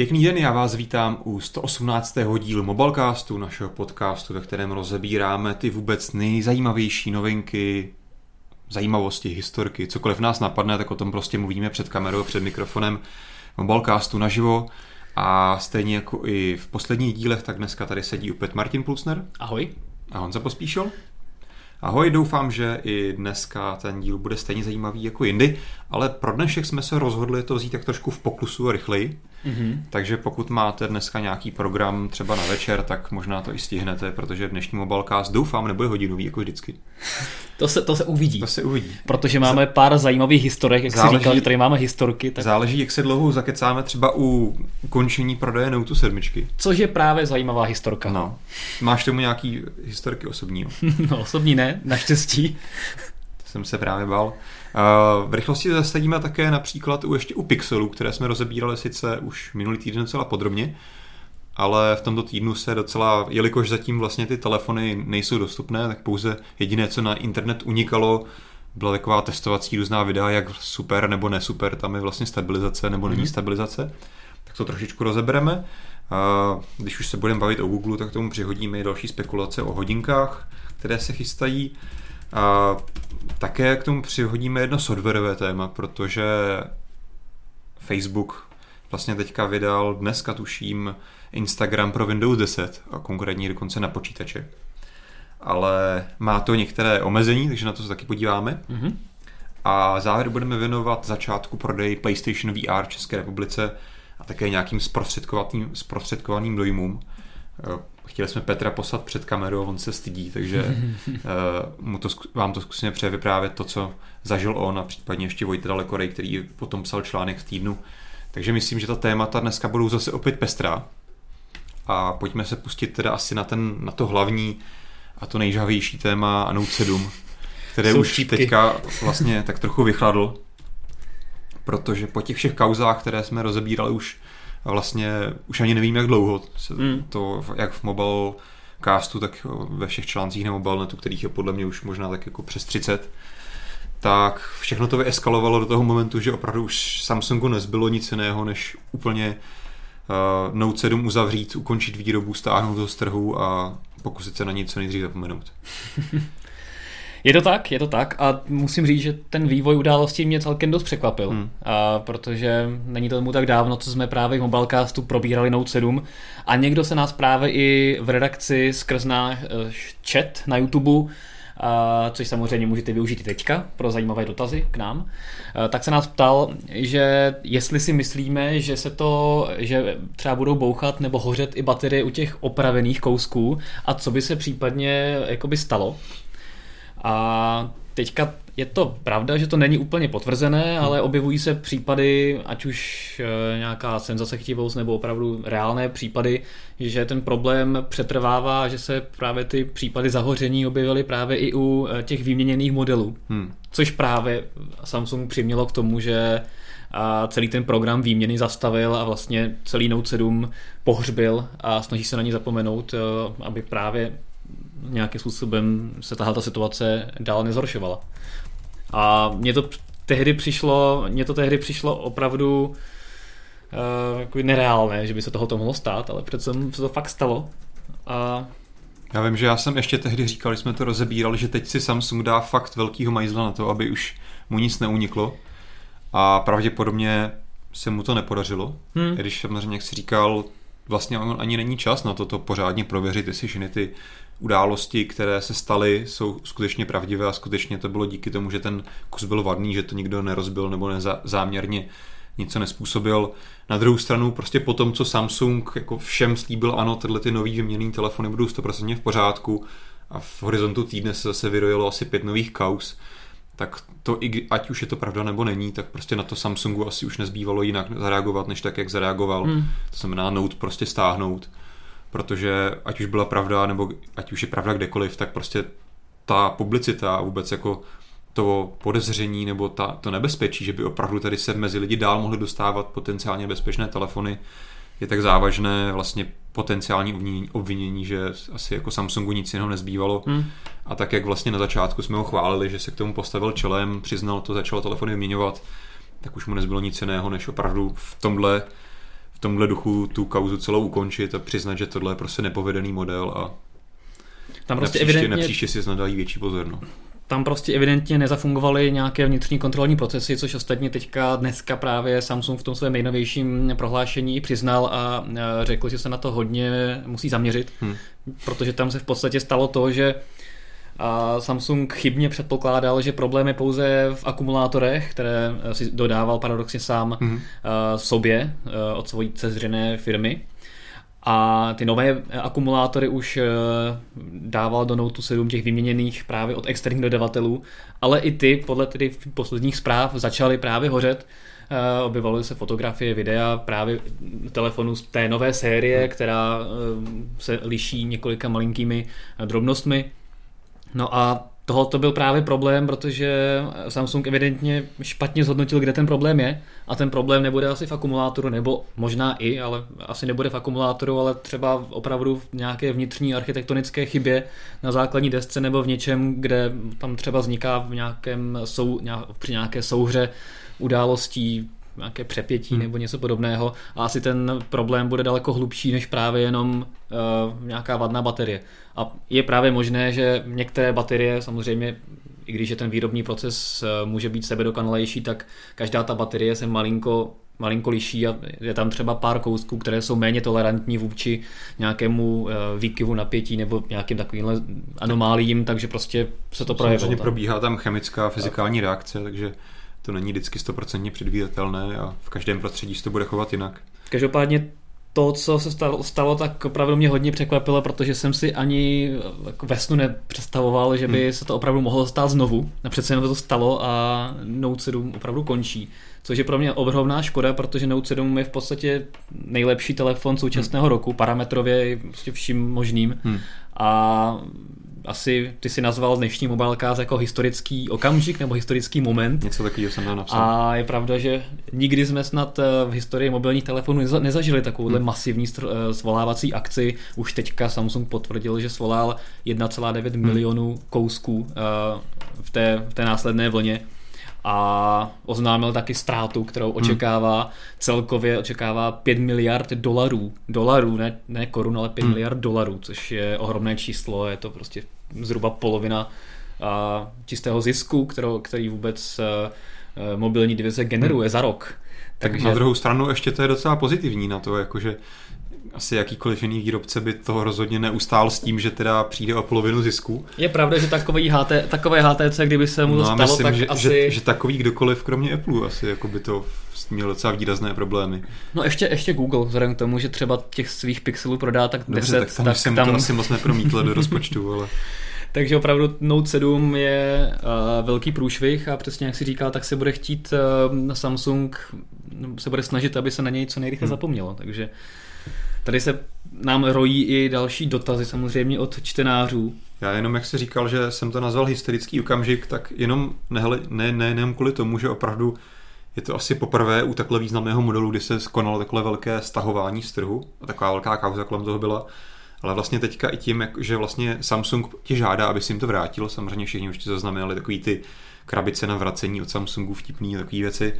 Pěkný den, já vás vítám u 118. dílu Mobilecastu, našeho podcastu, ve kterém rozebíráme ty vůbec nejzajímavější novinky, zajímavosti, historky, cokoliv nás napadne, tak o tom prostě mluvíme před kamerou, před mikrofonem Mobilecastu naživo. A stejně jako i v posledních dílech, tak dneska tady sedí opět Martin Pulsner. Ahoj. A Honza Pospíšil. Ahoj, doufám, že i dneska ten díl bude stejně zajímavý jako jindy, ale pro dnešek jsme se rozhodli to vzít tak trošku v poklusu a rychleji. Mm-hmm. Takže pokud máte dneska nějaký program třeba na večer, tak možná to i stihnete, protože dnešní Mobilecast doufám nebude hodinový jako vždycky. To se, to se uvidí. To se uvidí. Protože máme pár zajímavých historek, jak záleží, jsi říkal, že tady máme historky. Tak... Záleží, jak se dlouho zakecáme třeba u ukončení prodeje Note 7. Což je právě zajímavá historka. No. Máš tomu nějaký historky osobní? no osobní ne, naštěstí. to jsem se právě bál. V rychlosti zastavíme také například u ještě u pixelů, které jsme rozebírali sice už minulý týden docela podrobně, ale v tomto týdnu se docela, jelikož zatím vlastně ty telefony nejsou dostupné, tak pouze jediné, co na internet unikalo, byla taková testovací různá videa, jak super nebo nesuper, tam je vlastně stabilizace nebo není mm-hmm. stabilizace. Tak to trošičku rozebereme. Když už se budeme bavit o Google, tak tomu přihodíme i další spekulace o hodinkách, které se chystají. A také k tomu přihodíme jedno softwarové téma, protože Facebook vlastně teďka vydal dneska tuším Instagram pro Windows 10 a konkrétně dokonce na počítače. Ale má to některé omezení, takže na to se taky podíváme. Mm-hmm. A závěr budeme věnovat začátku prodeji PlayStation VR v České republice a také nějakým zprostředkovaným, zprostředkovaným dojmům. Chtěli jsme Petra poslat před kamerou, on se stydí, takže uh, mu to, vám to zkusíme převyprávět to, co zažil on a případně ještě Vojta Dalekorej, který potom psal článek v týdnu. Takže myslím, že ta témata dneska budou zase opět pestrá. A pojďme se pustit teda asi na, ten, na to hlavní a to nejžavější téma Note 7, které Jsou už štípky. teďka vlastně tak trochu vychladl, protože po těch všech kauzách, které jsme rozebírali už vlastně už ani nevím, jak dlouho se mm. to, jak v mobile castu, tak ve všech článcích na mobilnetu, kterých je podle mě už možná tak jako přes 30, tak všechno to vyeskalovalo do toho momentu, že opravdu už Samsungu nezbylo nic jiného, než úplně uh, Note 7 uzavřít, ukončit výrobu, stáhnout ho z trhu a pokusit se na něco nejdřív zapomenout. Je to tak, je to tak a musím říct, že ten vývoj událostí mě celkem dost překvapil, hmm. a protože není to tomu tak dávno, co jsme právě v Mobilecastu probírali Note 7 a někdo se nás právě i v redakci skrz náš eh, chat na YouTube a, což samozřejmě můžete využít i teďka pro zajímavé dotazy k nám, a, tak se nás ptal, že jestli si myslíme, že se to, že třeba budou bouchat nebo hořet i baterie u těch opravených kousků a co by se případně jakoby stalo. A teďka je to pravda, že to není úplně potvrzené, ale objevují se případy, ať už e, nějaká chtivost nebo opravdu reálné případy, že ten problém přetrvává, že se právě ty případy zahoření objevily právě i u e, těch výměněných modelů. Hmm. Což právě Samsung přimělo k tomu, že a celý ten program výměny zastavil a vlastně celý Note 7 pohřbil a snaží se na ní zapomenout, e, aby právě nějakým způsobem se tahle ta situace dál nezhoršovala. A mně to tehdy přišlo, mně to tehdy přišlo opravdu uh, jako nereálné, že by se toho to mohlo stát, ale přece se to fakt stalo. A já vím, že já jsem ještě tehdy říkal, když jsme to rozebírali, že teď si Samsung dá fakt velkýho majzla na to, aby už mu nic neuniklo. A pravděpodobně se mu to nepodařilo. Hmm. Když samozřejmě, jak jsi říkal, vlastně ani není čas na to, to pořádně prověřit, jestli všechny ty události, které se staly, jsou skutečně pravdivé a skutečně to bylo díky tomu, že ten kus byl vadný, že to nikdo nerozbil nebo nezáměrně něco nespůsobil. Na druhou stranu, prostě po tom, co Samsung jako všem slíbil, ano, tyhle ty nový vyměněné telefony budou 100% v pořádku a v horizontu týdne se zase vyrojilo asi pět nových kaus, tak to, ať už je to pravda nebo není, tak prostě na to Samsungu asi už nezbývalo jinak zareagovat, než tak, jak zareagoval. Hmm. To znamená Note prostě stáhnout protože ať už byla pravda, nebo ať už je pravda kdekoliv, tak prostě ta publicita a vůbec jako to podezření nebo ta, to nebezpečí, že by opravdu tady se mezi lidi dál mohly dostávat potenciálně bezpečné telefony, je tak závažné vlastně potenciální obvinění, obvinění že asi jako Samsungu nic jiného nezbývalo. Hmm. A tak, jak vlastně na začátku jsme ho chválili, že se k tomu postavil čelem, přiznal to, začal telefony vyměňovat, tak už mu nezbylo nic jiného, než opravdu v tomhle v tomhle duchu tu kauzu celou ukončit a přiznat, že tohle je prostě nepovedený model a tam prostě na příště, evidentně... na příště si znadají větší pozor. No tam prostě evidentně nezafungovaly nějaké vnitřní kontrolní procesy, což ostatně teďka dneska právě Samsung v tom svém nejnovějším prohlášení přiznal a řekl, že se na to hodně musí zaměřit, hmm. protože tam se v podstatě stalo to, že Samsung chybně předpokládal, že problém je pouze v akumulátorech, které si dodával paradoxně sám hmm. sobě od svojí cezřené firmy. A ty nové akumulátory už eh, dával do Note 7 těch vyměněných právě od externích dodavatelů, ale i ty podle tedy posledních zpráv začaly právě hořet. Eh, objevovaly se fotografie, videa právě telefonu z té nové série, hmm. která eh, se liší několika malinkými drobnostmi. No a tohle to byl právě problém, protože Samsung evidentně špatně zhodnotil, kde ten problém je. A ten problém nebude asi v akumulátoru, nebo možná i, ale asi nebude v akumulátoru, ale třeba opravdu v nějaké vnitřní architektonické chybě na základní desce nebo v něčem, kde tam třeba vzniká v nějakém sou, při nějaké souhře událostí nějaké přepětí hmm. nebo něco podobného a asi ten problém bude daleko hlubší než právě jenom uh, nějaká vadná baterie. A je právě možné, že některé baterie samozřejmě i když je ten výrobní proces uh, může být sebedokonalejší, tak každá ta baterie se malinko malinko liší a je tam třeba pár kousků, které jsou méně tolerantní vůči nějakému uh, výkyvu napětí nebo nějakým takovým anomálím, takže prostě se to projevilo. Samozřejmě probíhá tam chemická a fyzikální reakce, takže to není vždycky stoprocentně předvídatelné a v každém prostředí se to bude chovat jinak. Každopádně to, co se stalo, stalo, tak opravdu mě hodně překvapilo, protože jsem si ani jako ve snu nepředstavoval, že by hmm. se to opravdu mohlo stát znovu. A přece jenom to stalo a Note 7 opravdu končí. Což je pro mě obrovná škoda, protože Note 7 je v podstatě nejlepší telefon současného hmm. roku, parametrově prostě vším možným. Hmm. A asi ty si nazval dnešní mobilecast jako historický okamžik nebo historický moment. Něco takového jsem napsal. A je pravda, že nikdy jsme snad eh, v historii mobilních telefonů nezažili takovouhle hmm. masivní eh, svolávací akci. Už teďka Samsung potvrdil, že svolal 1,9 hmm. milionů kousků eh, v té, v té následné vlně a oznámil taky ztrátu, kterou očekává, hmm. celkově očekává 5 miliard dolarů, dolarů, ne, ne korun, ale 5 hmm. miliard dolarů, což je ohromné číslo, je to prostě zhruba polovina a, čistého zisku, kterou, který vůbec a, mobilní divize generuje hmm. za rok. Tak Takže... na druhou stranu ještě to je docela pozitivní na to, jakože asi jakýkoliv jiný výrobce by toho rozhodně neustál s tím, že teda přijde o polovinu zisku. Je pravda, že takový HT, takové HTC, kdyby se mu to no, stalo, myslím, tak že, asi... Že, že takový kdokoliv, kromě Apple, asi jako by to měl docela výrazné problémy. No ještě, ještě Google, vzhledem k tomu, že třeba těch svých pixelů prodá tak 10, Dobře, tak tam tak jsem tam... to asi moc nepromítl do rozpočtu, ale... Takže opravdu Note 7 je uh, velký průšvih a přesně jak si říkal, tak se bude chtít uh, Samsung se bude snažit, aby se na něj co nejrychle hmm. zapomnělo. Takže Tady se nám rojí i další dotazy samozřejmě od čtenářů. Já jenom, jak jsi říkal, že jsem to nazval historický okamžik, tak jenom nehle, ne, ne, ne kvůli tomu, že opravdu je to asi poprvé u takhle významného modelu, kdy se skonalo takhle velké stahování z trhu, a taková velká kauza kolem toho byla, ale vlastně teďka i tím, že vlastně Samsung tě žádá, aby si jim to vrátil, samozřejmě všichni už zaznamenali takový ty krabice na vracení od Samsungu vtipný a takové věci,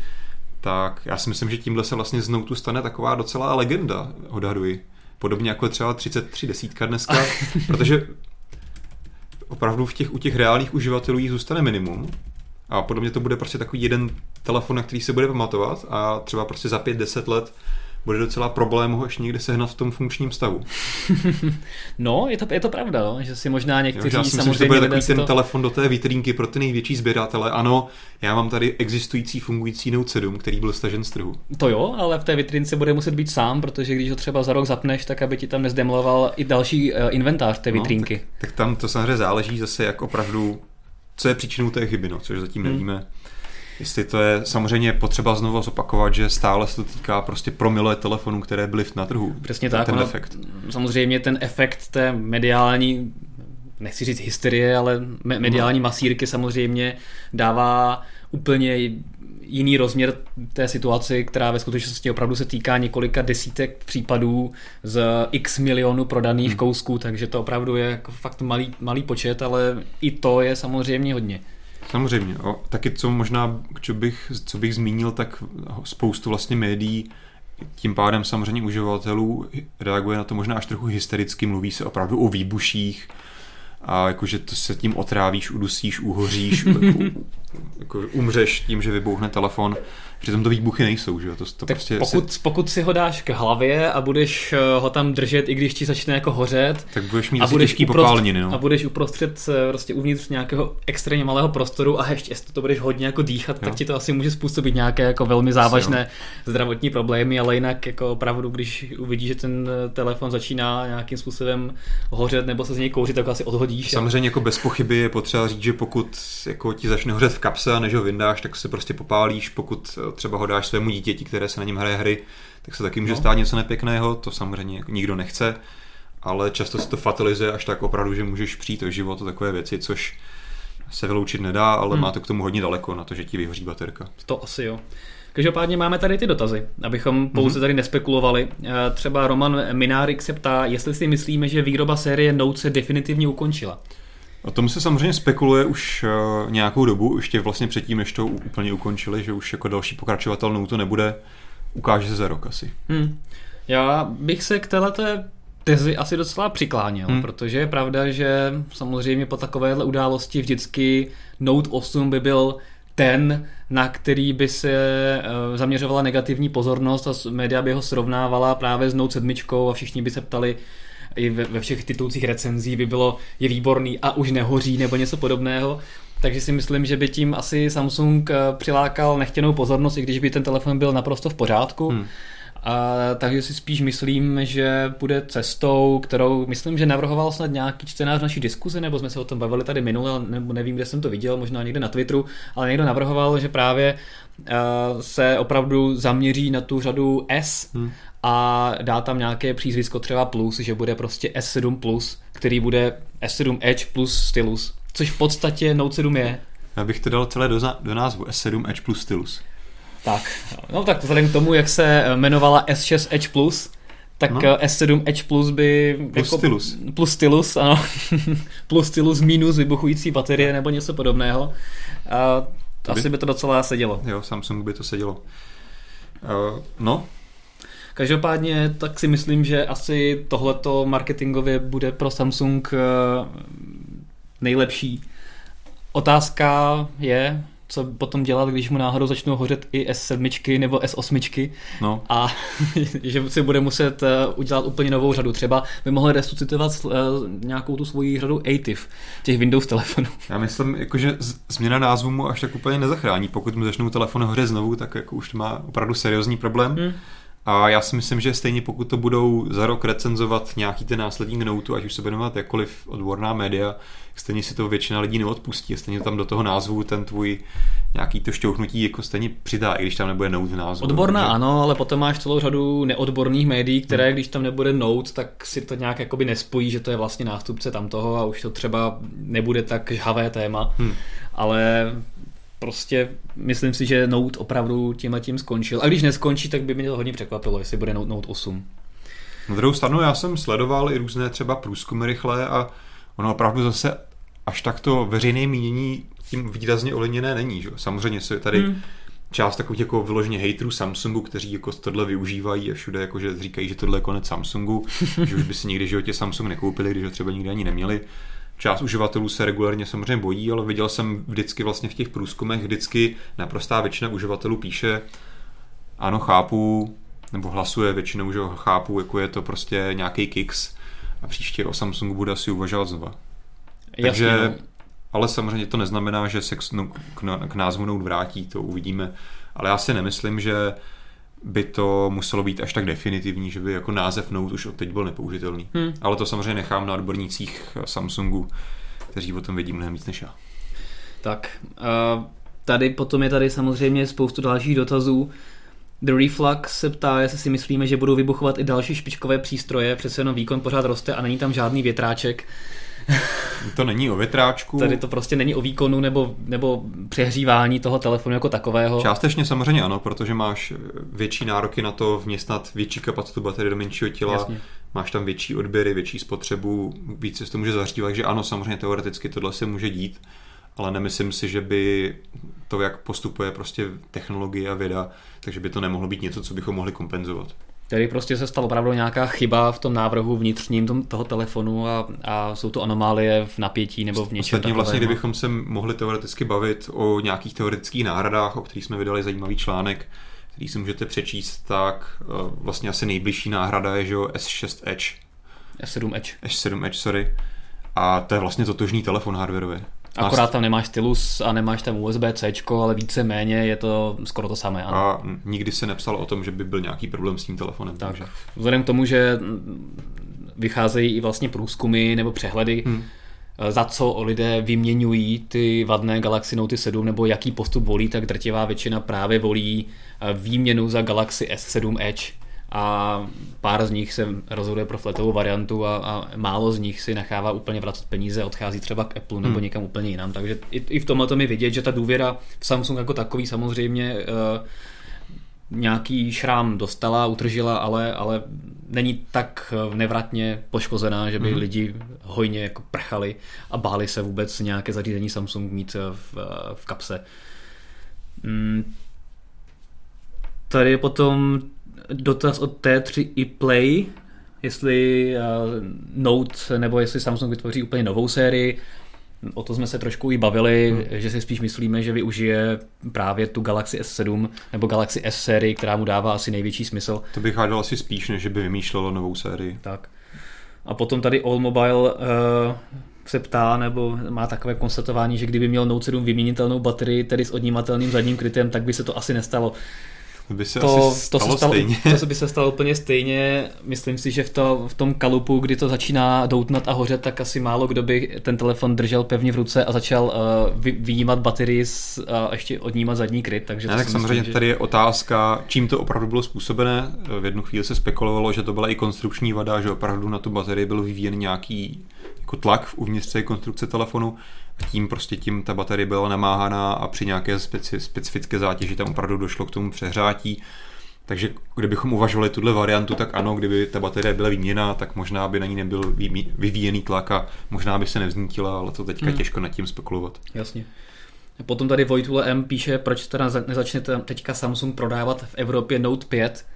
tak já si myslím, že tímhle se vlastně znovu tu stane taková docela legenda, odhaduji. Podobně jako třeba 33 desítka dneska, protože opravdu v těch, u těch reálných uživatelů jí zůstane minimum a podobně to bude prostě takový jeden telefon, na který se bude pamatovat a třeba prostě za 5-10 let bude docela problém ho ještě někde sehnat v tom funkčním stavu. no, je to, je to pravda, no, že si možná někteří jo, já si myslím, že to bude takový ten to... telefon do té vitrínky pro ty největší sběratele. Ano, já mám tady existující fungující Note 7, který byl stažen z trhu. To jo, ale v té vitrínce bude muset být sám, protože když ho třeba za rok zapneš, tak aby ti tam nezdemloval i další uh, inventář té vitrínky. No, tak, tak tam to samozřejmě záleží zase, jak opravdu co je příčinou té chyby, no, což zatím hmm. Jestli to je samozřejmě potřeba znovu zopakovat, že stále se to týká prostě promile telefonů, které byly na trhu. Přesně tak. Ten ono, efekt. Samozřejmě ten efekt té mediální, nechci říct hysterie, ale mediální masírky samozřejmě dává úplně jiný rozměr té situaci, která ve skutečnosti opravdu se týká několika desítek případů z x milionů prodaných hmm. kousků, takže to opravdu je jako fakt malý, malý počet, ale i to je samozřejmě hodně. Samozřejmě. O, taky co možná, co bych, co bych zmínil, tak spoustu vlastně médií tím pádem samozřejmě uživatelů reaguje na to možná až trochu hystericky, mluví se opravdu o výbuších, a jakože to se tím otrávíš, udusíš, uhoříš, jako, jako umřeš tím, že vybouhne telefon. Přitom to výbuchy nejsou, že jo? To, to tak prostě pokud, se... pokud si ho dáš k hlavě a budeš eh, ho tam držet, i když ti začne jako hořet, tak budeš mít a budeš těžký uprost, no. A budeš uprostřed eh, prostě uvnitř nějakého extrémně malého prostoru a ještě jestli to budeš hodně jako dýchat, jo. tak ti to asi může způsobit nějaké jako velmi závažné asi, zdravotní problémy, ale jinak jako opravdu, když uvidíš, že ten eh, telefon začíná nějakým způsobem hořet nebo se z něj kouřit, tak asi odhodíš. Samozřejmě jako bez pochyby je potřeba říct, že pokud jako ti začne hořet v kapse a než ho vyndáš, tak se prostě popálíš, pokud třeba ho dáš svému dítěti, které se na něm hraje hry, tak se taky může no. stát něco nepěkného, to samozřejmě nikdo nechce, ale často se to fatalizuje až tak opravdu, že můžeš přijít o život a takové věci, což se vyloučit nedá, ale hmm. má to k tomu hodně daleko na to, že ti vyhoří baterka. To asi jo. Každopádně máme tady ty dotazy, abychom pouze mm-hmm. tady nespekulovali. Eh, třeba Roman Minárek se ptá, jestli si myslíme, že výroba série Note se definitivně ukončila. O tom se samozřejmě spekuluje už uh, nějakou dobu, ještě vlastně předtím, než to úplně ukončili, že už jako další pokračovatel to nebude. Ukáže se za rok asi. Hmm. Já bych se k této tezi asi docela přikláněl, hmm. protože je pravda, že samozřejmě po takovéhle události vždycky Note 8 by byl ten, na který by se uh, zaměřovala negativní pozornost a média by ho srovnávala právě s Note 7 a všichni by se ptali, i ve, ve všech titulcích recenzí by bylo je výborný a už nehoří nebo něco podobného. Takže si myslím, že by tím asi Samsung eh, přilákal nechtěnou pozornost, i když by ten telefon byl naprosto v pořádku. Hmm. A, takže si spíš myslím, že bude cestou, kterou myslím, že navrhoval snad nějaký čtenář naší diskuze, nebo jsme se o tom bavili tady minule, nebo nevím, kde jsem to viděl, možná někde na Twitteru, ale někdo navrhoval, že právě uh, se opravdu zaměří na tu řadu S hmm a dá tam nějaké přízvisko třeba plus, že bude prostě S7 plus, který bude S7 Edge plus stylus, což v podstatě Note 7 je. Já bych to dal celé do, do názvu S7 Edge plus stylus. Tak, no tak vzhledem k tomu, jak se jmenovala S6 Edge plus, tak no. S7 Edge Plus by... Plus jako, stylus. Plus stylus, ano. plus stylus minus vybuchující baterie nebo něco podobného. A to asi by... by to docela sedělo. Jo, Samsung by to sedělo. Uh, no, Každopádně tak si myslím, že asi tohleto marketingově bude pro Samsung eh, nejlepší. Otázka je, co potom dělat, když mu náhodou začnou hořet i S7 nebo S8 no. a že si bude muset eh, udělat úplně novou řadu. Třeba by mohl resuscitovat eh, nějakou tu svoji řadu ATIV, těch Windows telefonů. Já myslím, jako, že změna názvu mu až tak úplně nezachrání. Pokud mu začnou telefony hořet znovu, tak jako už to má opravdu seriózní problém. Hmm. A já si myslím, že stejně pokud to budou za rok recenzovat nějaký ten následník Note, ať už se jmenovat jakkoliv odborná média, stejně si to většina lidí neodpustí. Stejně tam do toho názvu ten tvůj nějaký to šťouchnutí jako stejně přidá, i když tam nebude Note v názvu. Odborná takže... ano, ale potom máš celou řadu neodborných médií, které hmm. když tam nebude Note, tak si to nějak jakoby nespojí, že to je vlastně nástupce tam toho a už to třeba nebude tak žhavé téma. Hmm. Ale prostě myslím si, že Note opravdu tím a tím skončil. A když neskončí, tak by mě to hodně překvapilo, jestli bude Note, Note 8. Na druhou stranu já jsem sledoval i různé třeba průzkumy rychlé a ono opravdu zase až takto veřejné mínění tím výrazně oliněné není. Že? Samozřejmě se tady hmm. část takových jako vyloženě hejtrů Samsungu, kteří jako tohle využívají a všude jako, že říkají, že tohle je konec Samsungu, že už by si nikdy životě Samsung nekoupili, když ho třeba nikdy ani neměli. Část uživatelů se regulárně samozřejmě bojí, ale viděl jsem vždycky vlastně v těch průzkumech, vždycky naprostá většina uživatelů píše, ano, chápu, nebo hlasuje většinou, že chápu, jako je to prostě nějaký kicks a příště o Samsungu bude asi uvažovat znova. Takže, Jasně, no. ale samozřejmě to neznamená, že se k, k, k názvu Note vrátí, to uvidíme. Ale já si nemyslím, že by to muselo být až tak definitivní, že by jako název Note už od teď byl nepoužitelný. Hmm. Ale to samozřejmě nechám na odbornících Samsungu, kteří o tom vědí mnohem víc než já. Tak, uh, tady potom je tady samozřejmě spoustu dalších dotazů. The Reflux se ptá, jestli si myslíme, že budou vybuchovat i další špičkové přístroje, přece jenom výkon pořád roste a není tam žádný větráček. To není o větráčku. Tady to prostě není o výkonu nebo, nebo přehřívání toho telefonu jako takového. Částečně samozřejmě ano, protože máš větší nároky na to vměstnat větší kapacitu baterie do menšího těla, Jasně. máš tam větší odběry, větší spotřebu, více se to může zahřívat, takže ano, samozřejmě teoreticky tohle se může dít, ale nemyslím si, že by to, jak postupuje prostě technologie a věda, takže by to nemohlo být něco, co bychom mohli kompenzovat. Tady prostě se stala opravdu nějaká chyba v tom návrhu vnitřním tom, toho telefonu a, a jsou to anomálie v napětí nebo v něčem Ostatně vlastně, kdybychom se mohli teoreticky bavit o nějakých teoretických náhradách, o kterých jsme vydali zajímavý článek, který si můžete přečíst, tak uh, vlastně asi nejbližší náhrada je že jo, S6 Edge. S7 Edge. S7 Edge, sorry. A to je vlastně totožný telefon hardwareově. Akorát tam nemáš stylus a nemáš tam USB-C, ale více méně je to skoro to samé. Ano. A nikdy se nepsalo o tom, že by byl nějaký problém s tím telefonem. Tak. Takže. Vzhledem k tomu, že vycházejí i vlastně průzkumy nebo přehledy, hmm za co lidé vyměňují ty vadné Galaxy Note 7 nebo jaký postup volí, tak drtivá většina právě volí výměnu za Galaxy S7 Edge a pár z nich se rozhoduje pro fletovou variantu a, a málo z nich si nechává úplně vracet peníze odchází třeba k Apple nebo hmm. někam úplně jinam. Takže i, i v tomhle to mi vidět, že ta důvěra v Samsung jako takový samozřejmě uh, nějaký šrám dostala, utržila, ale, ale není tak eh, nevratně poškozená, že by hmm. lidi hojně jako prchali a báli se vůbec nějaké zařízení Samsung mít eh, v, v kapse. Hmm. Tady je potom dotaz od T3 i Play, jestli uh, Note nebo jestli Samsung vytvoří úplně novou sérii. O to jsme se trošku i bavili, hmm. že si spíš myslíme, že využije právě tu Galaxy S7 nebo Galaxy S sérii, která mu dává asi největší smysl. To bych hádal asi spíš, než by vymýšlelo novou sérii. Tak. A potom tady All Mobile uh, se ptá, nebo má takové konstatování, že kdyby měl Note 7 vyměnitelnou baterii, tedy s odnímatelným zadním krytem, tak by se to asi nestalo. To by se to, asi stalo to se stalo, stejně. To by se stalo úplně stejně. Myslím si, že v, to, v tom kalupu, kdy to začíná doutnat a hořet, tak asi málo kdo by ten telefon držel pevně v ruce a začal uh, vy, vyjímat baterii a uh, ještě odnímat zadní kryt. Takže ne, tak samozřejmě myslím, že... tady je otázka, čím to opravdu bylo způsobené. V jednu chvíli se spekulovalo, že to byla i konstrukční vada, že opravdu na tu baterii byl vyvíjen nějaký jako tlak uvnitř té konstrukce telefonu tím prostě tím ta baterie byla namáhaná a při nějaké speci, specifické zátěži tam opravdu došlo k tomu přehrátí. Takže kdybychom uvažovali tuhle variantu, tak ano, kdyby ta baterie byla výměna, tak možná by na ní nebyl vyvíjený tlak a možná by se nevznítila, ale to teďka hmm. těžko nad tím spekulovat. Jasně. Potom tady Vojtule M píše, proč teda nezačne teďka Samsung prodávat v Evropě Note 5,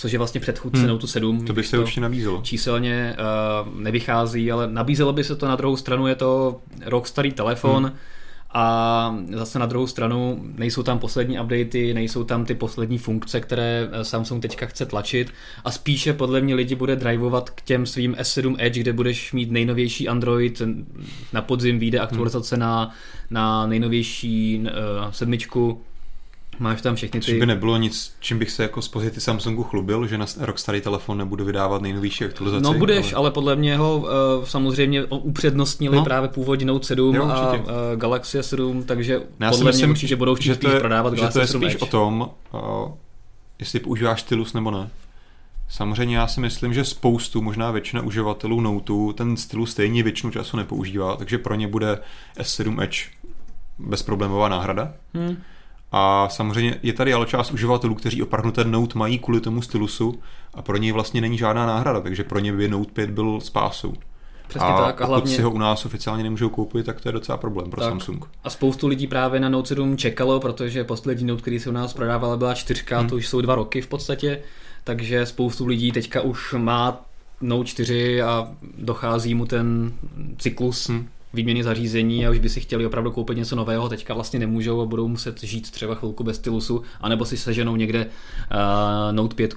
což je vlastně předchůdce hmm. Note 7. To by se určitě nabízelo. Číselně uh, nevychází, ale nabízelo by se to na druhou stranu, je to rok starý telefon, hmm. A zase na druhou stranu nejsou tam poslední updaty, nejsou tam ty poslední funkce, které eh, Samsung teďka chce tlačit a spíše podle mě lidi bude drivovat k těm svým S7 Edge, kde budeš mít nejnovější Android, na podzim vyjde aktualizace hmm. na, na nejnovější uh, sedmičku, Máš tam všechny ty... Což by nebylo nic, čím bych se jako z pozity Samsungu chlubil, že na rok starý telefon nebudu vydávat nejnovější aktualizaci. No budeš, ale, ale podle mě ho uh, samozřejmě upřednostnili no. právě původní Note 7 jo, a uh, Galaxy S7, takže Já podle myslím, mě určitě budou chtít spíš prodávat že Galaxy to je spíš Edge. o tom, uh, jestli používáš stylus nebo ne. Samozřejmě já si myslím, že spoustu, možná většina uživatelů Note ten stylus stejně většinu času nepoužívá, takže pro ně bude S7 Edge bezproblémová náhrada. Hmm. A samozřejmě je tady ale část uživatelů, kteří opravdu ten Note mají kvůli tomu stylusu a pro něj vlastně není žádná náhrada, takže pro ně by Note 5 byl spásou. Přesně a tak. A hlavně... si ho u nás oficiálně nemůžou koupit, tak to je docela problém pro tak. Samsung. A spoustu lidí právě na Note 7 čekalo, protože poslední Note, který se u nás prodával, byla čtyřka, hmm. to už jsou dva roky v podstatě, takže spoustu lidí teďka už má Note 4 a dochází mu ten cyklus hmm výměny zařízení a už by si chtěli opravdu koupit něco nového, teďka vlastně nemůžou a budou muset žít třeba chvilku bez stylusu, anebo si seženou někde uh, Note 5.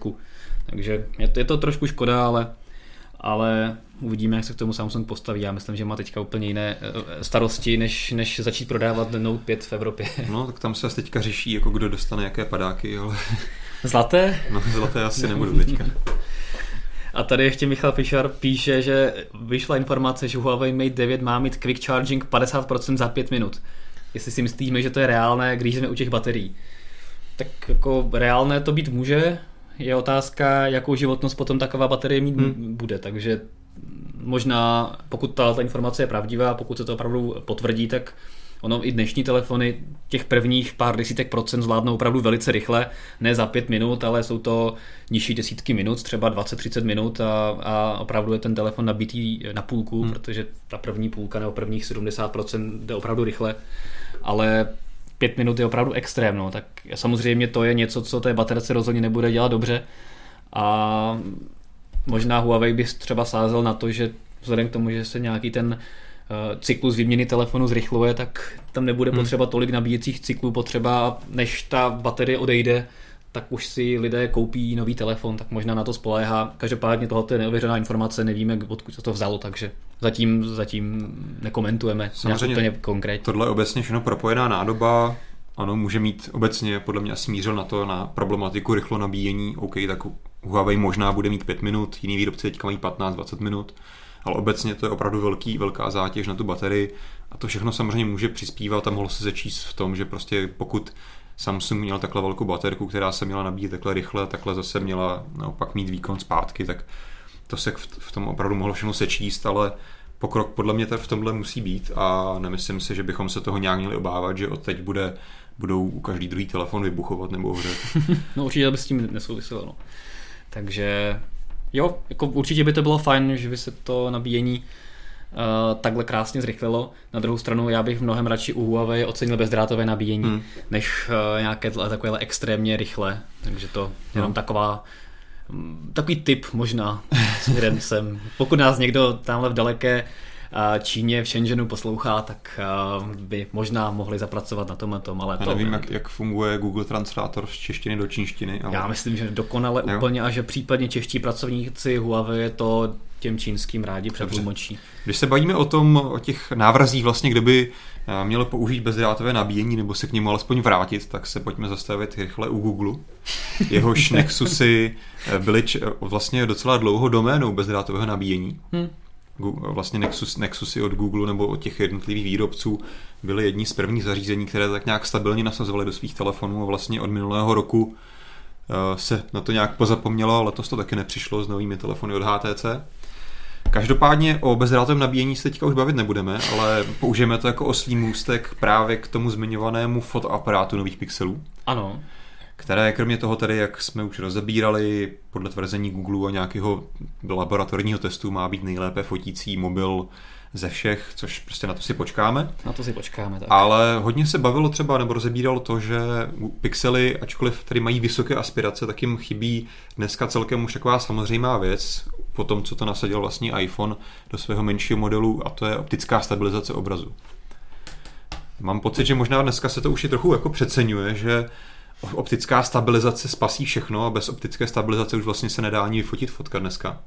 Takže je to, je to trošku škoda, ale, ale uvidíme, jak se k tomu Samsung postaví. Já myslím, že má teďka úplně jiné eh, starosti, než, než začít prodávat Note 5 v Evropě. No, tak tam se teďka řeší, jako kdo dostane jaké padáky, ale... Zlaté? No, zlaté asi nebudu teďka. A tady ještě Michal Fischer píše, že vyšla informace, že Huawei Mate 9 má mít quick charging 50% za 5 minut. Jestli si myslíme, že to je reálné, když jsme u těch baterií. Tak jako reálné to být může, je otázka, jakou životnost potom taková baterie mít hmm. bude, takže možná, pokud ta, ta informace je pravdivá, pokud se to opravdu potvrdí, tak Ono i dnešní telefony těch prvních pár desítek procent zvládnou opravdu velice rychle, ne za pět minut, ale jsou to nižší desítky minut, třeba 20-30 minut a, a opravdu je ten telefon nabitý na půlku, hmm. protože ta první půlka nebo prvních 70% jde opravdu rychle, ale pět minut je opravdu extrém, no. tak samozřejmě to je něco, co té baterce rozhodně nebude dělat dobře a možná Huawei by třeba sázel na to, že vzhledem k tomu, že se nějaký ten cyklus výměny telefonu zrychluje, tak tam nebude hmm. potřeba tolik nabíjecích cyklů potřeba, než ta baterie odejde, tak už si lidé koupí nový telefon, tak možná na to spoléhá. Každopádně tohle je neověřená informace, nevíme, odkud se to vzalo, takže zatím, zatím nekomentujeme Samozřejmě úplně konkrétně. Tohle je obecně všechno propojená nádoba, ano, může mít obecně, podle mě asi mířil na to, na problematiku rychlo nabíjení, OK, tak Huawei možná bude mít 5 minut, jiný výrobci teďka mají 15-20 minut, ale obecně to je opravdu velký, velká zátěž na tu baterii a to všechno samozřejmě může přispívat a mohlo se začíst v tom, že prostě pokud Samsung měl takhle velkou baterku, která se měla nabíjet takhle rychle, takhle zase měla naopak mít výkon zpátky, tak to se v tom opravdu mohlo všechno sečíst, ale pokrok podle mě v tomhle musí být a nemyslím si, že bychom se toho nějak měli obávat, že od teď bude, budou u každý druhý telefon vybuchovat nebo hře. no určitě by s tím nesouviselo. No. Takže jo, jako určitě by to bylo fajn, že by se to nabíjení uh, takhle krásně zrychlilo. Na druhou stranu já bych mnohem radši u Huawei ocenil bezdrátové nabíjení, hmm. než uh, nějaké takovéhle extrémně rychle. Takže to jenom no. taková mm, takový tip možná směrem sem. Pokud nás někdo tamhle v daleké Číně v Shenzhenu poslouchá, tak by možná mohli zapracovat na tom a tom, ale Já to nevím, jak, jak funguje Google Translator z češtiny do čínštiny. Ale... Já myslím, že dokonale jo. úplně a že případně čeští pracovníci Huawei to těm čínským rádi přetlumočí. Když se bavíme o tom, o těch návrzích vlastně, kde by mělo použít bezdrátové nabíjení nebo se k němu alespoň vrátit, tak se pojďme zastavit rychle u Google. Jehož Nexusy byly vlastně docela dlouho doménou bezdrátového nabíjení. Hmm vlastně Nexus, Nexusy od Google nebo od těch jednotlivých výrobců byly jední z prvních zařízení, které tak nějak stabilně nasazovaly do svých telefonů a vlastně od minulého roku eh, se na to nějak pozapomnělo, ale letos to taky nepřišlo s novými telefony od HTC. Každopádně o bezdrátovém nabíjení se teďka už bavit nebudeme, ale použijeme to jako oslý můstek právě k tomu zmiňovanému fotoaparátu nových pixelů. Ano které kromě toho tedy, jak jsme už rozebírali, podle tvrzení Google a nějakého laboratorního testu má být nejlépe fotící mobil ze všech, což prostě na to si počkáme. Na to si počkáme, tak. Ale hodně se bavilo třeba, nebo rozebíralo to, že pixely, ačkoliv tady mají vysoké aspirace, tak jim chybí dneska celkem už taková samozřejmá věc, po tom, co to nasadil vlastní iPhone do svého menšího modelu, a to je optická stabilizace obrazu. Mám pocit, že možná dneska se to už i trochu jako přeceňuje, že optická stabilizace spasí všechno a bez optické stabilizace už vlastně se nedá ani vyfotit fotka dneska.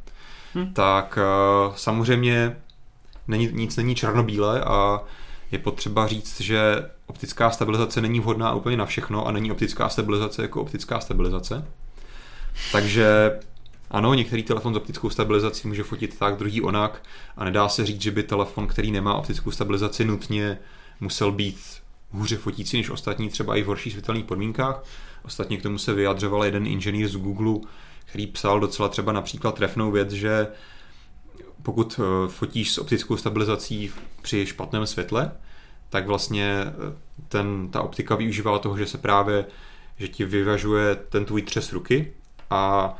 Hmm. Tak uh, samozřejmě není, nic není černobílé a je potřeba říct, že optická stabilizace není vhodná úplně na všechno a není optická stabilizace jako optická stabilizace. Takže ano, některý telefon s optickou stabilizací může fotit tak, druhý onak a nedá se říct, že by telefon, který nemá optickou stabilizaci, nutně musel být hůře fotící než ostatní, třeba i v horších světelných podmínkách. Ostatně k tomu se vyjadřoval jeden inženýr z Google, který psal docela třeba například trefnou věc, že pokud eh, fotíš s optickou stabilizací při špatném světle, tak vlastně eh, ten, ta optika využívá toho, že se právě, že ti vyvažuje ten tvůj třes ruky a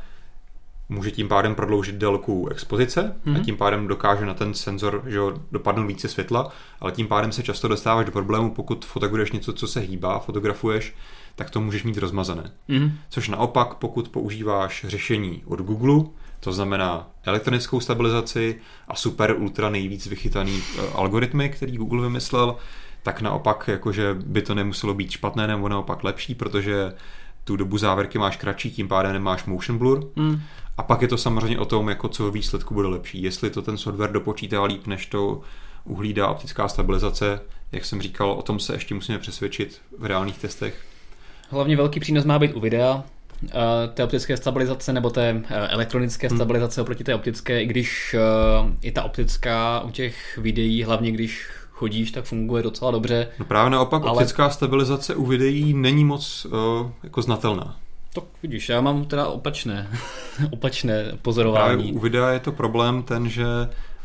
může tím pádem prodloužit délku expozice mm-hmm. a mhm. tím pádem dokáže na ten senzor že dopadnout více světla, ale tím pádem se často dostáváš do problému, pokud fotografuješ něco, co se hýbá, fotografuješ, tak to můžeš mít rozmazané. Mm-hmm. Což naopak, pokud používáš řešení od Google, to znamená elektronickou stabilizaci a super ultra nejvíc vychytaný uh, algoritmy, který Google vymyslel, tak naopak jakože by to nemuselo být špatné nebo naopak lepší, protože tu dobu závěrky máš kratší, tím pádem nemáš motion blur. Mm. A pak je to samozřejmě o tom, jako co výsledku bude lepší. Jestli to ten software dopočítá líp, než to uhlídá optická stabilizace, jak jsem říkal, o tom se ještě musíme přesvědčit v reálných testech. Hlavně velký přínos má být u videa, eh, té optické stabilizace nebo té eh, elektronické hmm. stabilizace oproti té optické, i když eh, i ta optická u těch videí, hlavně když chodíš, tak funguje docela dobře. No právě naopak ale... optická stabilizace u videí není moc uh, jako znatelná. Tak vidíš, já mám teda opačné, opačné pozorování. Právě u videa je to problém ten, že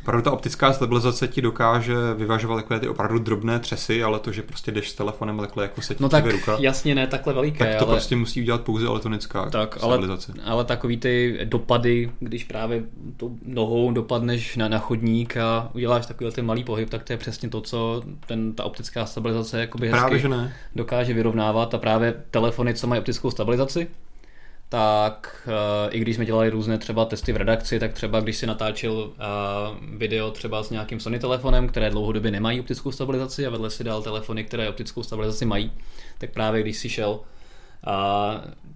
Opravdu ta optická stabilizace ti dokáže vyvažovat takové ty opravdu drobné třesy, ale to, že prostě jdeš s telefonem takhle jako se ti No tak ruka, jasně ne takhle veliké, tak to ale, prostě musí udělat pouze elektronická tak, ale, stabilizace. ale takový ty dopady, když právě tou nohou dopadneš na, na chodník a uděláš takový ten malý pohyb, tak to je přesně to, co ten, ta optická stabilizace jakoby hezky Právě, že ne. dokáže vyrovnávat a právě telefony, co mají optickou stabilizaci, tak uh, i když jsme dělali různé třeba testy v redakci, tak třeba když si natáčel uh, video třeba s nějakým Sony telefonem, které dlouhodobě nemají optickou stabilizaci a vedle si dal telefony, které optickou stabilizaci mají, tak právě když si šel, uh,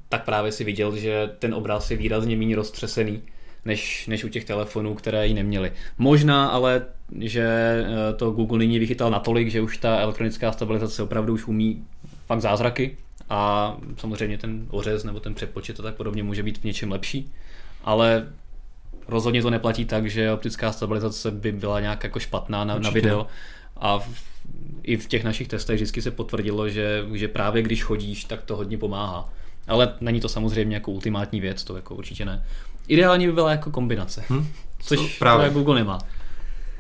tak právě si viděl, že ten obraz je výrazně méně roztřesený, než, než u těch telefonů, které ji neměli. Možná ale, že to Google nyní vychytal natolik, že už ta elektronická stabilizace opravdu už umí fakt zázraky, a samozřejmě ten ořez nebo ten přepočet a tak podobně může být v něčem lepší, ale rozhodně to neplatí tak, že optická stabilizace by byla nějak jako špatná na, na video a v, i v těch našich testech vždycky se potvrdilo, že, že právě když chodíš, tak to hodně pomáhá. Ale není to samozřejmě jako ultimátní věc, to jako určitě ne. Ideální by byla jako kombinace, hmm? což právě Google nemá.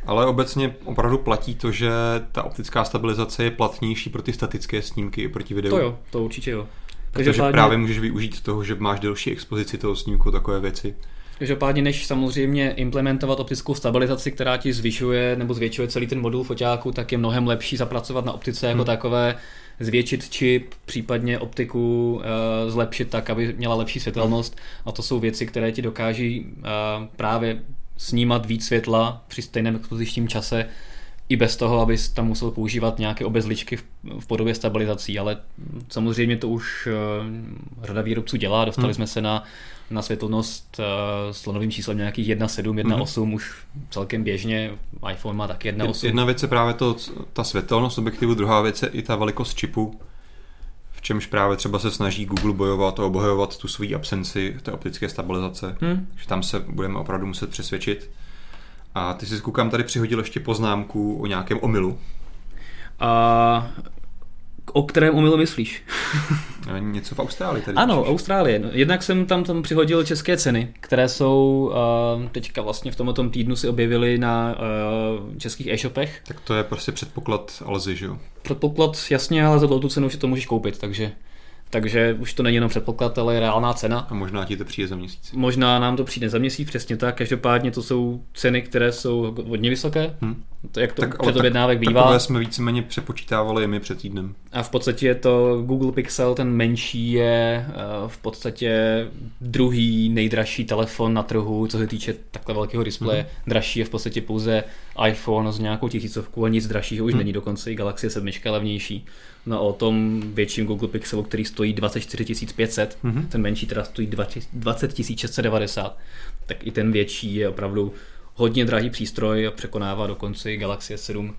Ale obecně opravdu platí to, že ta optická stabilizace je platnější pro ty statické snímky i proti videu. To jo, to určitě jo. Protože Každopádně... právě můžeš využít toho, že máš delší expozici toho snímku, takové věci. Každopádně, než samozřejmě implementovat optickou stabilizaci, která ti zvyšuje nebo zvětšuje celý ten modul foťáku, tak je mnohem lepší zapracovat na optice jako hmm. takové, zvětšit čip, případně optiku uh, zlepšit tak, aby měla lepší světelnost. Hmm. A to jsou věci, které ti dokáží uh, právě snímat víc světla při stejném expozičním čase, i bez toho, abys tam musel používat nějaké obezličky v, v podobě stabilizací, ale samozřejmě to už uh, řada výrobců dělá, dostali hmm. jsme se na, na světelnost uh, s slonovým číslem nějakých 1.7, 1.8 hmm. už celkem běžně, iPhone má taky 1.8. Jedna věc je právě to, ta světelnost objektivu, druhá věc je i ta velikost čipu, čemž právě třeba se snaží Google bojovat a obhajovat tu svoji absenci té optické stabilizace, hmm. že tam se budeme opravdu muset přesvědčit. A ty si koukám tady přihodil ještě poznámku o nějakém omylu. A o kterém omylu myslíš? Něco v Austrálii tady. Ano, píšeš. Austrálie. No, jednak jsem tam, tam přihodil české ceny, které jsou uh, teďka vlastně v tomto týdnu si objevily na uh, českých e-shopech. Tak to je prostě předpoklad Alzy, že jo? Předpoklad, jasně, ale za tu cenu si to můžeš koupit, takže takže už to není jenom předpoklad, ale je reálná cena. A možná ti to přijde za měsíc. Možná nám to přijde za měsíc, přesně tak. Každopádně to jsou ceny, které jsou hodně vysoké. Hmm. To, jak to tak, předobjednávek tak, bývá. Takové jsme víceméně přepočítávali i my před týdnem. A v podstatě je to Google Pixel, ten menší je eh, v podstatě druhý nejdražší telefon na trhu, co se týče takhle velkého displeje. Hmm. Dražší je v podstatě pouze iPhone s nějakou tisícovku a nic dražšího už hmm. není, dokonce i Galaxy 7 je levnější no, o tom větším Google Pixelu, který stojí 24 500, mm-hmm. ten menší teda stojí 20 690, tak i ten větší je opravdu hodně drahý přístroj a překonává dokonce i Galaxy S7 uh,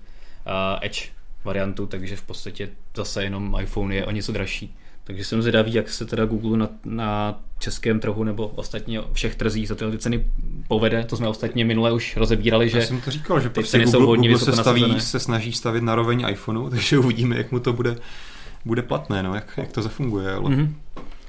Edge variantu, takže v podstatě zase jenom iPhone je o něco dražší. Takže jsem zvědavý, jak se teda Google na, na českém trhu nebo ostatně všech trzích za tyhle ceny povede. To jsme ostatně minule už rozebírali, že Já jsem to říkal, že prostě Google, jsou hodně Google se, staví, se snaží stavit na roveň iPhoneu, takže uvidíme, jak mu to bude, bude platné, no, jak, jak to zafunguje. Ale... Mm-hmm.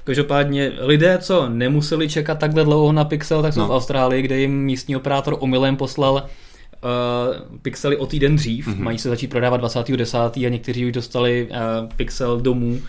Každopádně lidé, co nemuseli čekat takhle dlouho na Pixel, tak jsou no. v Austrálii, kde jim místní operátor omylem poslal uh, Pixely o týden dřív. Mm-hmm. Mají se začít prodávat 20.10. a někteří už dostali uh, Pixel domů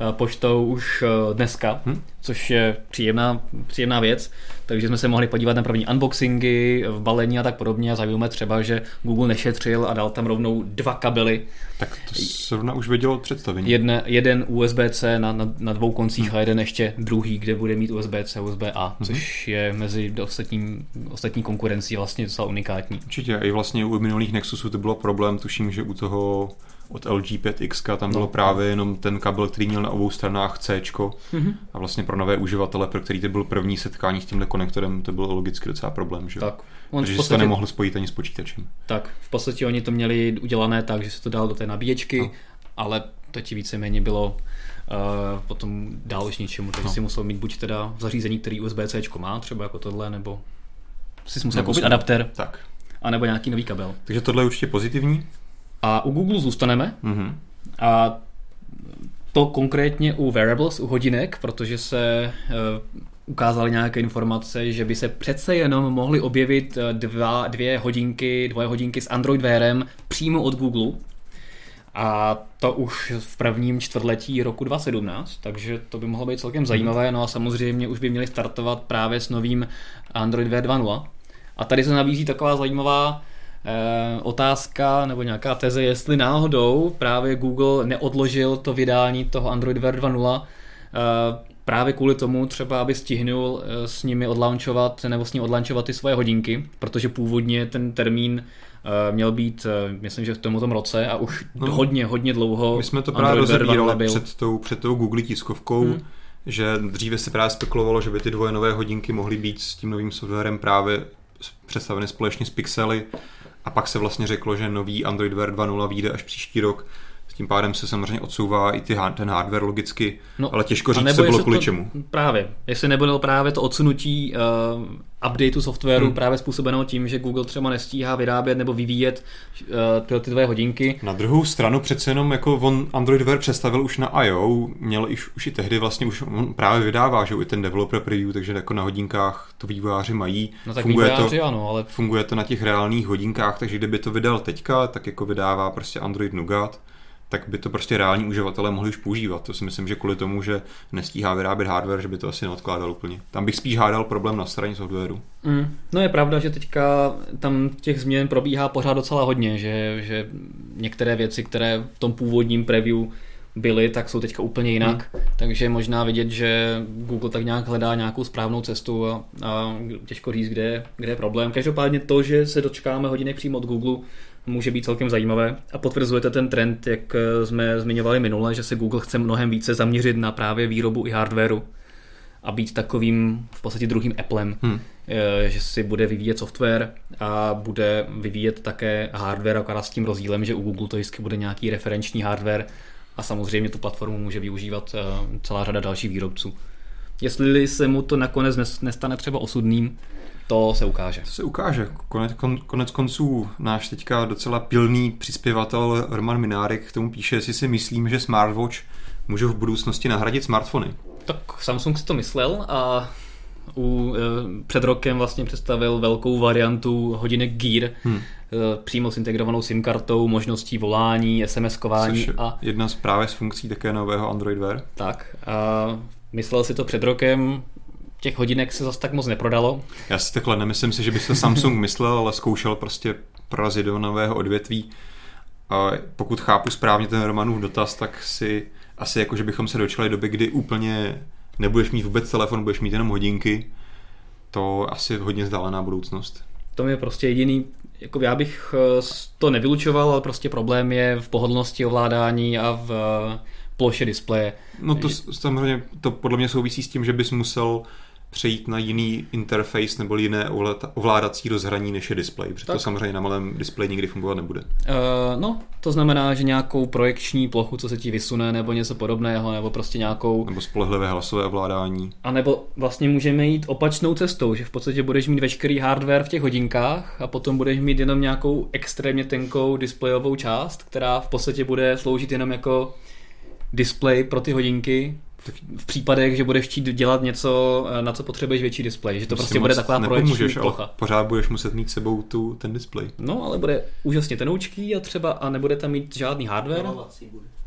Eh, poštou už eh, dneska, hmm. což je příjemná, příjemná věc. Takže jsme se mohli podívat na první unboxingy, v balení a tak podobně a zajímáme třeba, že Google nešetřil a dal tam rovnou dva kabely. Tak to zrovna už vědělo představení. Jedne, jeden USB-C na, na, na dvou koncích hmm. a jeden ještě druhý, kde bude mít USB-C a USB-A, hmm. což je mezi ostatní, ostatní konkurencí vlastně docela unikátní. Určitě, i vlastně u minulých Nexusů to bylo problém, tuším, že u toho od LG 5X, tam bylo no. právě jenom ten kabel, který měl na obou stranách C. Mm-hmm. A vlastně pro nové uživatele, pro který to byl první setkání s tímhle konektorem, to byl logicky docela problém, že? Tak. On Protože podstatě... to nemohl spojit ani s počítačem. Tak, v podstatě oni to měli udělané tak, že se to dalo do té nabíječky, no. ale to ti víceméně bylo uh, potom dál už ničemu, takže no. si musel mít buď teda zařízení, který USB-C má, třeba jako tohle, nebo si musel koupit adapter. Tak. A nebo nějaký nový kabel. Takže tohle je určitě pozitivní. A u Google zůstaneme. Mm-hmm. A to konkrétně u wearables, u hodinek, protože se uh, ukázali nějaké informace, že by se přece jenom mohly objevit dva, dvě hodinky, dvoje hodinky s Android Wearem přímo od Google. A to už v prvním čtvrtletí roku 2017, takže to by mohlo být celkem zajímavé. No a samozřejmě už by měli startovat právě s novým Android Wear 2.0. A tady se nabízí taková zajímavá eh, otázka nebo nějaká teze, jestli náhodou právě Google neodložil to vydání toho Android Wear 2.0 eh, právě kvůli tomu třeba, aby stihnul eh, s nimi odlaunchovat nebo s ním odlaunchovat ty svoje hodinky, protože původně ten termín měl být, myslím, že v tomto roce a už no, hodně, hodně dlouho. My jsme to právě rozebírali před tou, před tou Google tiskovkou, hmm. že dříve se právě spekulovalo, že by ty dvoje nové hodinky mohly být s tím novým softwarem právě představeny společně s Pixely a pak se vlastně řeklo, že nový Android Wear 2.0 vyjde až příští rok tím pádem se samozřejmě odsouvá i ty, ten hardware logicky, no, ale těžko říct, co bylo kvůli to, čemu. Právě, jestli nebylo právě to odsunutí uh, updateu softwaru hmm. právě způsobeno tím, že Google třeba nestíhá vyrábět nebo vyvíjet uh, tyhle ty dvě hodinky. Na druhou stranu přece jenom jako on Android Wear představil už na I.O., měl už, už i tehdy vlastně už on právě vydává, že i ten developer preview, takže jako na hodinkách to vývojáři mají. No tak funguje to, ano, ale... Funguje to na těch reálných hodinkách, takže kdyby to vydal teďka, tak jako vydává prostě Android Nougat tak by to prostě reální uživatelé mohli už používat. To si myslím, že kvůli tomu, že nestíhá vyrábět hardware, že by to asi neodkládal úplně. Tam bych spíš hádal problém na straně softwaru. Mm. No je pravda, že teďka tam těch změn probíhá pořád docela hodně, že, že některé věci, které v tom původním preview byly, tak jsou teďka úplně jinak. Hmm. Takže je možná vidět, že Google tak nějak hledá nějakou správnou cestu a, a těžko říct, kde, kde je problém. Každopádně to, že se dočkáme hodinek přímo od Google, může být celkem zajímavé a potvrzujete ten trend, jak eh, jsme zmiňovali minule, že se Google chce mnohem více zaměřit na právě výrobu i hardwareu a být takovým v podstatě druhým Applem, hmm. že si bude vyvíjet software a bude vyvíjet také hardware, akorát s tím rozdílem, že u Google to vždycky bude nějaký referenční hardware a samozřejmě tu platformu může využívat eh, celá řada dalších výrobců. Jestli se mu to nakonec nestane třeba osudným, to se ukáže. To se ukáže. Konec, kon, konec konců náš teďka docela pilný přispěvatel Roman Minárek k tomu píše, jestli si myslím, že smartwatch může v budoucnosti nahradit smartfony. Tak Samsung si to myslel a u, e, před rokem vlastně představil velkou variantu hodinek Gear, hmm. e, přímo s integrovanou SIM kartou, možností volání, SMS-kování. Což a jedna z právě z funkcí také nového Android Wear. Tak, a myslel si to před rokem, těch hodinek se zase tak moc neprodalo. Já si takhle nemyslím si, že by to Samsung myslel, ale zkoušel prostě prorazit do nového odvětví. A pokud chápu správně ten Romanův dotaz, tak si asi jako, že bychom se dočkali doby, kdy úplně nebudeš mít vůbec telefon, budeš mít jenom hodinky, to asi hodně vzdálená budoucnost. To je prostě jediný, jako já bych eh, to nevylučoval, ale prostě problém je v pohodlnosti ovládání a v eh, ploše displeje. No to samozřejmě, to podle mě souvisí s tím, že bys musel přejít na jiný interface nebo jiné ovládací rozhraní než je display, protože tak. to samozřejmě na malém displeji nikdy fungovat nebude. Uh, no, to znamená, že nějakou projekční plochu, co se ti vysune, nebo něco podobného, nebo prostě nějakou... Nebo spolehlivé hlasové ovládání. A nebo vlastně můžeme jít opačnou cestou, že v podstatě budeš mít veškerý hardware v těch hodinkách a potom budeš mít jenom nějakou extrémně tenkou displejovou část, která v podstatě bude sloužit jenom jako display pro ty hodinky v případech, že budeš chtít dělat něco, eh, na co potřebuješ větší displej, že to prostě bude taková projekční plocha. Pořád budeš muset mít sebou tu, ten displej. No, ale bude úžasně tenoučký a třeba a nebude tam mít žádný hardware.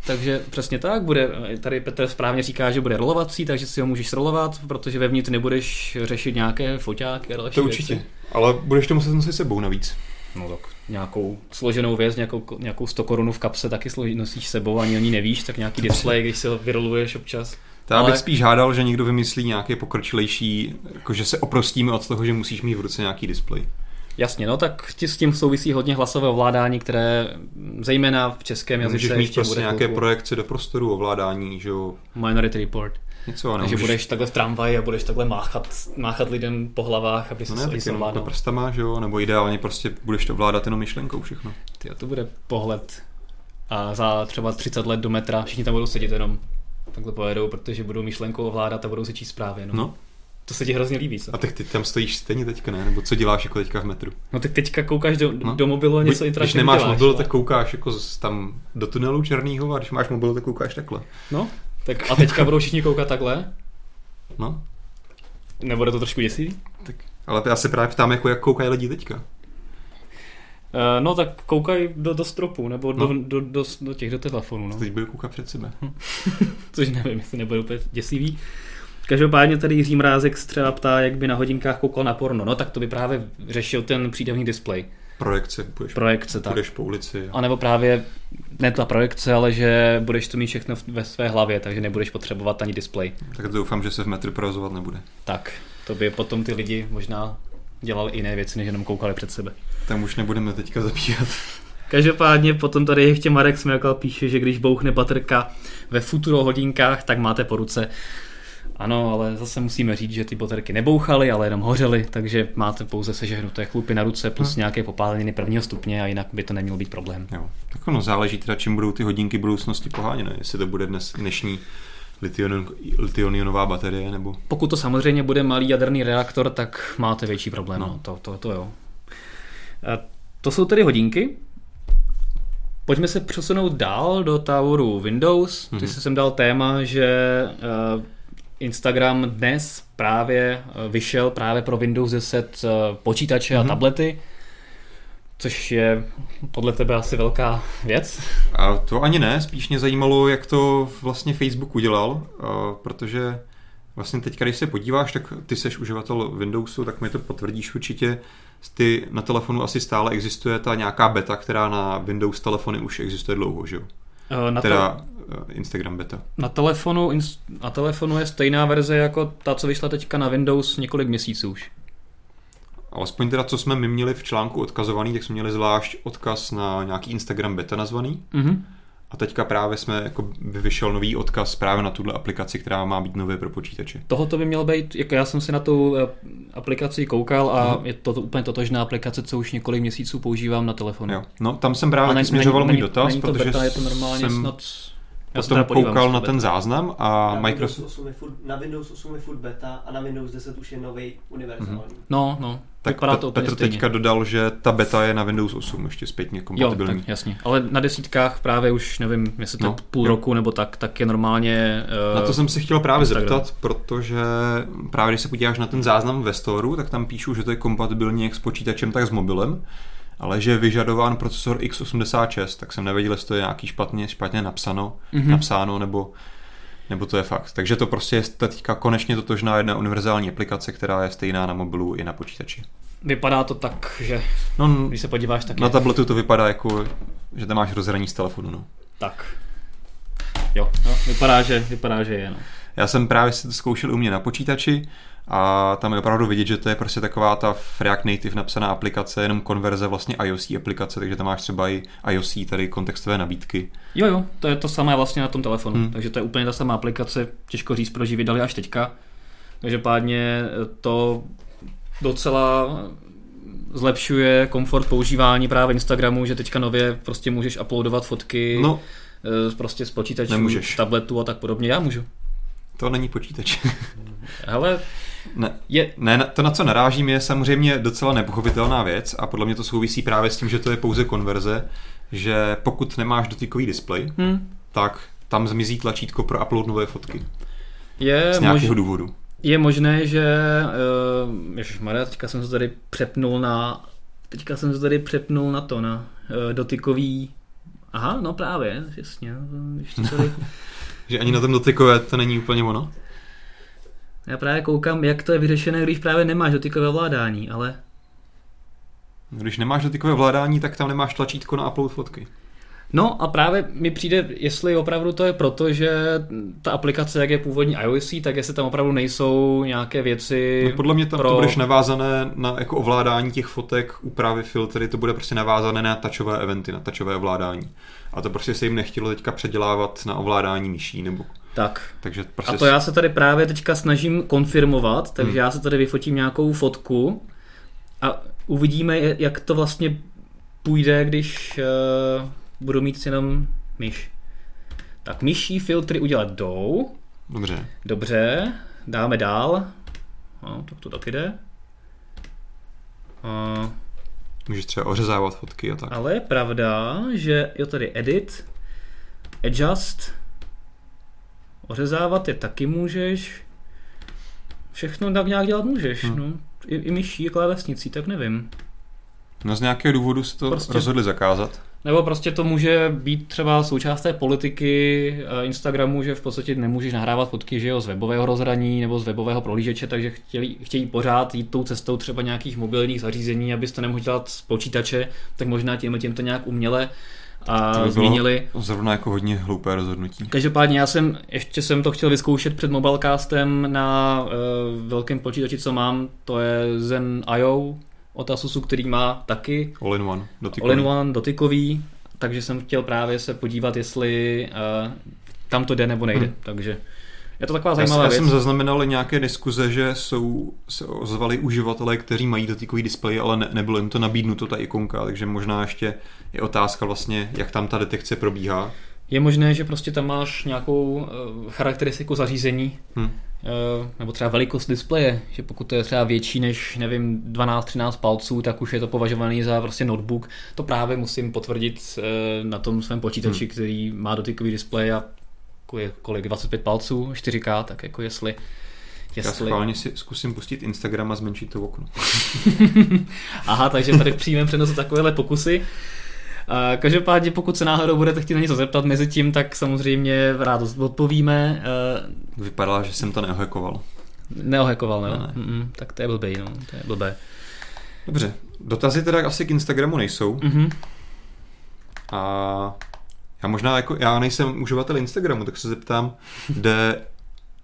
Takže přesně tak, bude, tady Petr správně říká, že bude rolovací, takže si ho můžeš rolovat, protože vevnitř nebudeš řešit nějaké foťáky a další To určitě, věci. ale budeš to muset nosit sebou navíc. No tak nějakou složenou věc, nějakou, nějakou 100 korunu v kapse taky nosíš sebou, ani ani nevíš, tak nějaký display, když si ho vyroluješ občas. To ale... bych spíš hádal, že někdo vymyslí nějaké pokročilejší, jakože se oprostíme od toho, že musíš mít v ruce nějaký displej. Jasně, no tak s tím souvisí hodně hlasové ovládání, které zejména v českém jazyce Můžeš mít prostě nějaké projekce do prostoru ovládání, že jo. Minority Report. Něco, Takže můžeš... budeš takhle v tramvaji a budeš takhle máchat, máchat lidem po hlavách, aby no ne, se jenom do prstama, že jo, nebo ideálně prostě budeš to ovládat jenom myšlenkou všechno. Ty, to bude pohled a za třeba 30 let do metra všichni tam budou sedět jenom takhle pojedou, protože budou myšlenkou ovládat a budou se číst zprávy. No. no. To se ti hrozně líbí, co? A tak ty tam stojíš stejně teďka, ne? Nebo co děláš jako teďka v metru? No tak teďka koukáš do, no. do mobilu a něco interaktivního Když nemáš děláš, mobil, ale... tak koukáš jako tam do tunelu černýho a když máš mobil, tak koukáš takhle. No, tak a teďka budou všichni koukat takhle? No. Nebude to trošku děsivý? Tak, ale já se právě ptám, jako jak koukají lidi teďka. Uh, no tak koukají do, do stropu, nebo no. do, do, do, do těch do telefonů. No. Teď bude koukat před sebe. Což nevím, jestli nebude úplně děsivý. Každopádně tady Jiří Mrázek třeba ptá, jak by na hodinkách koukal na porno. No tak to by právě řešil ten přídavný displej. Projekce, půjdeš, projekce, tak. půjdeš po ulici. A nebo právě ne ta projekce, ale že budeš to mít všechno ve své hlavě, takže nebudeš potřebovat ani displej. Tak doufám, že se v metru provozovat nebude. Tak, to by potom ty lidi možná dělali jiné věci, než jenom koukali před sebe. Tam už nebudeme teďka zabíhat. Každopádně potom tady ještě Marek Směkal píše, že když bouchne baterka ve futuro hodinkách, tak máte po ruce. Ano, ale zase musíme říct, že ty baterky nebouchaly, ale jenom hořely, takže máte pouze sežehnuté chlupy na ruce plus hmm. nějaké popáleniny prvního stupně a jinak by to neměl být problém. Jo. Tak ono záleží teda, čím budou ty hodinky budoucnosti poháněné, jestli to bude dnes dnešní litionionová baterie, nebo... Pokud to samozřejmě bude malý jaderný reaktor, tak máte větší problém, no. no to, to, to jo. A to jsou tedy hodinky. Pojďme se přesunout dál do táboru Windows. Ty mm-hmm. jsi sem dal téma, že uh, Instagram dnes právě eh, vyšel právě pro Windows 10 eh, počítače mm-hmm. a mhm. tablety, což je podle tebe asi velká věc. A to ani ne, spíš mě zajímalo, jak to vlastně Facebook udělal, eh, protože vlastně teď, když se podíváš, tak ty seš uživatel Windowsu, tak mi to potvrdíš určitě. Ty na telefonu asi stále existuje ta nějaká beta, která na Windows telefony už existuje dlouho, že jo? Na teda to... Instagram beta. Na telefonu, na telefonu je stejná verze jako ta, co vyšla teďka na Windows několik měsíců už. Alespoň teda, co jsme my měli v článku odkazovaný, tak jsme měli zvlášť odkaz na nějaký Instagram beta nazvaný. Mm-hmm. A teďka právě jsme, jako by vyšel nový odkaz právě na tuhle aplikaci, která má být nově pro počítače. Tohoto by měl být, jako já jsem si na tu eh, aplikaci koukal a uh-huh. je to, to úplně totožná aplikace, co už několik měsíců používám na telefonu. Jo. No tam jsem právě ne, směřoval můj dotaz, není to protože beta, je to normálně jsem... snad já potom koukal na ten záznam a na Microsoft... Windows 8 je furt, na Windows 8 je furt beta a na Windows 10 už je nový univerzální. Mm-hmm. No, no. Tak Pe- to Petr stejně. teďka dodal, že ta beta je na Windows 8 ještě zpětně kompatibilní. Jo, tak jasně. Ale na desítkách právě už, nevím, jestli to no, půl jo. roku nebo tak, tak je normálně... Uh, na to jsem se chtěl právě Instagram. zeptat, protože právě když se podíváš na ten záznam ve Storu, tak tam píšu, že to je kompatibilní jak s počítačem, tak s mobilem ale že je vyžadován procesor x86, tak jsem nevěděl, jestli to je nějaký špatně, špatně napsáno, mm-hmm. napsáno nebo, nebo to je fakt. Takže to prostě je teďka konečně totožná jedna univerzální aplikace, která je stejná na mobilu i na počítači. Vypadá to tak, že no, když se podíváš, tak Na je... tabletu to vypadá jako, že tam máš rozhraní z telefonu. No. Tak. Jo, no, vypadá, že, vypadá, že je. No. Já jsem právě si to zkoušel u mě na počítači a tam je opravdu vidět, že to je prostě taková ta React Native napsaná aplikace, jenom konverze vlastně iOS aplikace, takže tam máš třeba i iOS tady kontextové nabídky. Jo, jo, to je to samé vlastně na tom telefonu, hmm. takže to je úplně ta samá aplikace, těžko říct, proč ji vydali až teďka. Každopádně to docela zlepšuje komfort používání právě Instagramu, že teďka nově prostě můžeš uploadovat fotky no, eh, prostě z počítačů, nemůžeš. tabletu a tak podobně. Já můžu. To není počítač. Ale ne, je... ne, to, na co narážím, je samozřejmě docela nepochopitelná věc a podle mě to souvisí právě s tím, že to je pouze konverze, že pokud nemáš dotykový displej, hmm. tak tam zmizí tlačítko pro upload nové fotky. Je z nějakého mož... důvodu. Je možné, že uh, ježišmarja, teďka jsem se tady přepnul na teďka jsem se tady přepnul na to, na uh, dotykový Aha, no právě, jasně. Ještě tady... že ani na tom dotykové to není úplně ono? Já právě koukám, jak to je vyřešené, když právě nemáš dotykové ovládání, ale... Když nemáš dotykové ovládání, tak tam nemáš tlačítko na upload fotky. No a právě mi přijde, jestli opravdu to je proto, že ta aplikace, jak je původní iOS, tak jestli tam opravdu nejsou nějaké věci. No podle mě tam pro... to budeš navázané na jako ovládání těch fotek, úpravy filtry, to bude prostě navázané na tačové eventy, na tačové ovládání. A to prostě se jim nechtělo teďka předělávat na ovládání myší nebo tak. Takže prostě a to já se tady právě teďka snažím konfirmovat, takže hmm. já se tady vyfotím nějakou fotku a uvidíme, jak to vlastně půjde, když uh, budu mít jenom myš. Tak myší filtry udělat jdou. Dobře. Dobře, dáme dál. No, tak to taky jde. Uh, Můžeš třeba ořezávat fotky a tak. Ale je pravda, že jo tady edit, adjust, ořezávat je taky můžeš. Všechno tak nějak dělat můžeš, hmm. no. I, i myší, i klávesnicí, tak nevím. No z nějakého důvodu se to prostě... rozhodli zakázat. Nebo prostě to může být třeba součást té politiky eh, Instagramu, že v podstatě nemůžeš nahrávat fotky že jo, z webového rozhraní nebo z webového prohlížeče, takže chtěli, chtějí pořád jít tou cestou třeba nějakých mobilních zařízení, abyste nemohli dělat z počítače, tak možná tím, tím to nějak uměle a to by zmínili. Zrovna jako hodně hloupé rozhodnutí. Každopádně já jsem, ještě jsem to chtěl vyzkoušet před Mobilecastem na uh, velkém počítači, co mám, to je Zen IO od Asusu, který má taky All-in-one dotykový. All-in-one dotykový, takže jsem chtěl právě se podívat, jestli uh, tam to jde nebo nejde, hmm. takže je to taková zajímavá já, věc. Já jsem zaznamenal nějaké diskuze, že jsou, se ozvali uživatelé, kteří mají dotykový displej, ale ne, nebylo jim to nabídnuto ta ikonka, takže možná ještě je otázka vlastně, jak tam ta detekce probíhá. Je možné, že prostě tam máš nějakou uh, charakteristiku zařízení, hmm. uh, nebo třeba velikost displeje, že pokud to je třeba větší než, nevím, 12-13 palců, tak už je to považovaný za prostě notebook. To právě musím potvrdit uh, na tom svém počítači, hmm. který má dotykový displej a je kolik, 25 palců, 4K, tak jako jestli Jestli... Já schválně si zkusím pustit Instagram a zmenšit to okno. Aha, takže tady v přímém přenosu takovéhle pokusy. Každopádně, pokud se náhodou budete chtít na něco zeptat mezi tím, tak samozřejmě rád odpovíme. Vypadá, že jsem to neohekoval. Neohekoval, ne? ne. Mm-mm, tak to je blbý, no. To je blbé. Dobře, dotazy teda asi k Instagramu nejsou. Mm-hmm. A já možná jako, já nejsem uživatel Instagramu, tak se zeptám, kde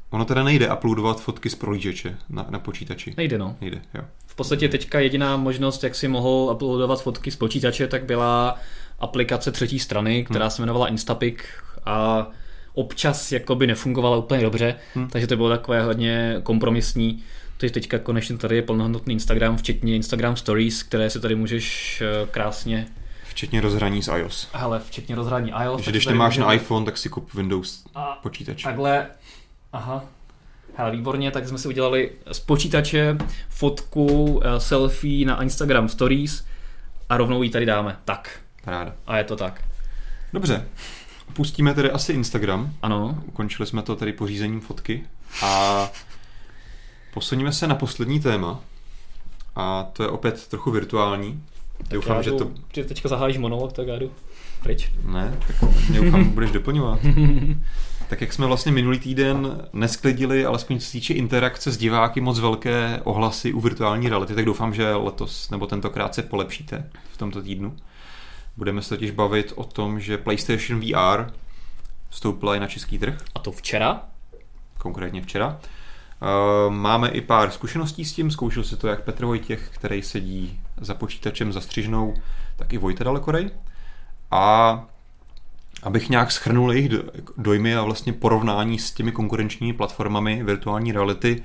Ono teda nejde uploadovat fotky z prohlížeče na, na počítači. Nejde, no. Nejde, jo. V podstatě teďka jediná možnost, jak si mohl uploadovat fotky z počítače, tak byla aplikace třetí strany, která hmm. se jmenovala Instapic a občas jakoby nefungovala úplně dobře, hmm. takže to bylo takové hodně kompromisní. Teď teďka konečně tady je plnohodnotný Instagram, včetně Instagram Stories, které si tady můžeš eh, krásně Včetně rozhraní z iOS. Hele, včetně rozhraní iOS. Takže když nemáš na iPhone, tak si kup Windows a počítač. Takhle Aha. Hele, výborně, tak jsme si udělali z počítače fotku, eh, selfie na Instagram Stories a rovnou ji tady dáme. Tak. Ráda. A je to tak. Dobře. Pustíme tedy asi Instagram. Ano. Ukončili jsme to tady pořízením fotky a posuníme se na poslední téma. A to je opět trochu virtuální. Tak doufám, že to... Ty teďka zahájíš monolog, tak já jdu pryč. Ne, tak doufám, budeš doplňovat. tak jak jsme vlastně minulý týden nesklidili, alespoň co se týče interakce s diváky, moc velké ohlasy u virtuální reality, tak doufám, že letos nebo tentokrát se polepšíte v tomto týdnu. Budeme se totiž bavit o tom, že PlayStation VR vstoupila i na český trh. A to včera? Konkrétně včera. Eh, máme i pár zkušeností s tím, zkoušel si to jak Petr Vojtěch, který sedí za počítačem za střižnou, tak i Vojta Dalekorej. A abych nějak schrnul jejich dojmy a vlastně porovnání s těmi konkurenčními platformami virtuální reality,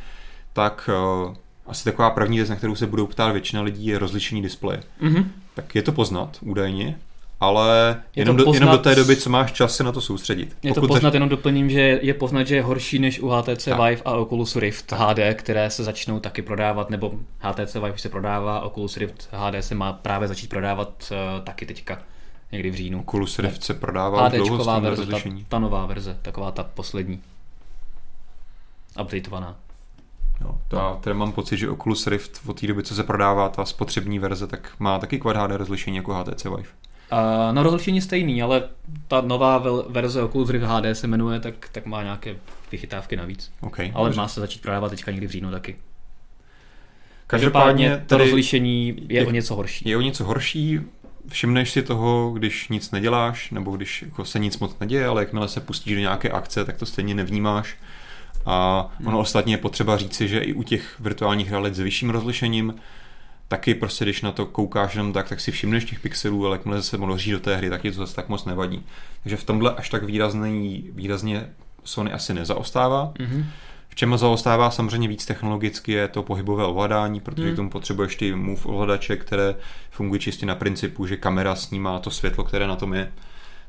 tak uh, asi taková první věc, na kterou se budou ptát většina lidí, je rozlišení displeje. Mm-hmm. Tak je to poznat údajně, ale jenom, poznat, do, jenom do té doby, co máš čas se na to soustředit. Je Pokud to poznat, jenom doplním, že je poznat, že je horší než u HTC tak. Vive a Oculus Rift HD, které se začnou taky prodávat, nebo HTC Vive se prodává, Oculus Rift HD se má právě začít prodávat uh, taky teďka někdy v říjnu. Oculus Rift se prodává už dlouho verze, ta, ta nová verze, taková ta poslední. Updateovaná. Jo, to no. já teda mám pocit, že Oculus Rift od té doby, co se prodává ta spotřební verze, tak má taky Quad HD rozlišení jako HTC Vive. Uh, no rozlišení stejný, ale ta nová verze Oculus Rift HD se jmenuje, tak, tak má nějaké vychytávky navíc. Okay, ale dobře. má se začít prodávat teďka někdy v říjnu taky. Každopádně to rozlišení je, je o něco horší. Je o něco horší, všimneš si toho, když nic neděláš, nebo když jako se nic moc neděje, ale jakmile se pustíš do nějaké akce, tak to stejně nevnímáš. A ono hmm. ostatně je potřeba říci, že i u těch virtuálních realit s vyšším rozlišením, taky prostě, když na to koukáš jenom tak, tak si všimneš těch pixelů, ale jakmile se množí do té hry, tak ti to zase tak moc nevadí. Takže v tomhle až tak výrazný, výrazně Sony asi nezaostává. Mm-hmm. V čem zaostává samozřejmě víc technologicky je to pohybové ovládání, protože hmm. k tomu potřebuješ ty move ovladače, které fungují čistě na principu, že kamera snímá to světlo, které na tom je.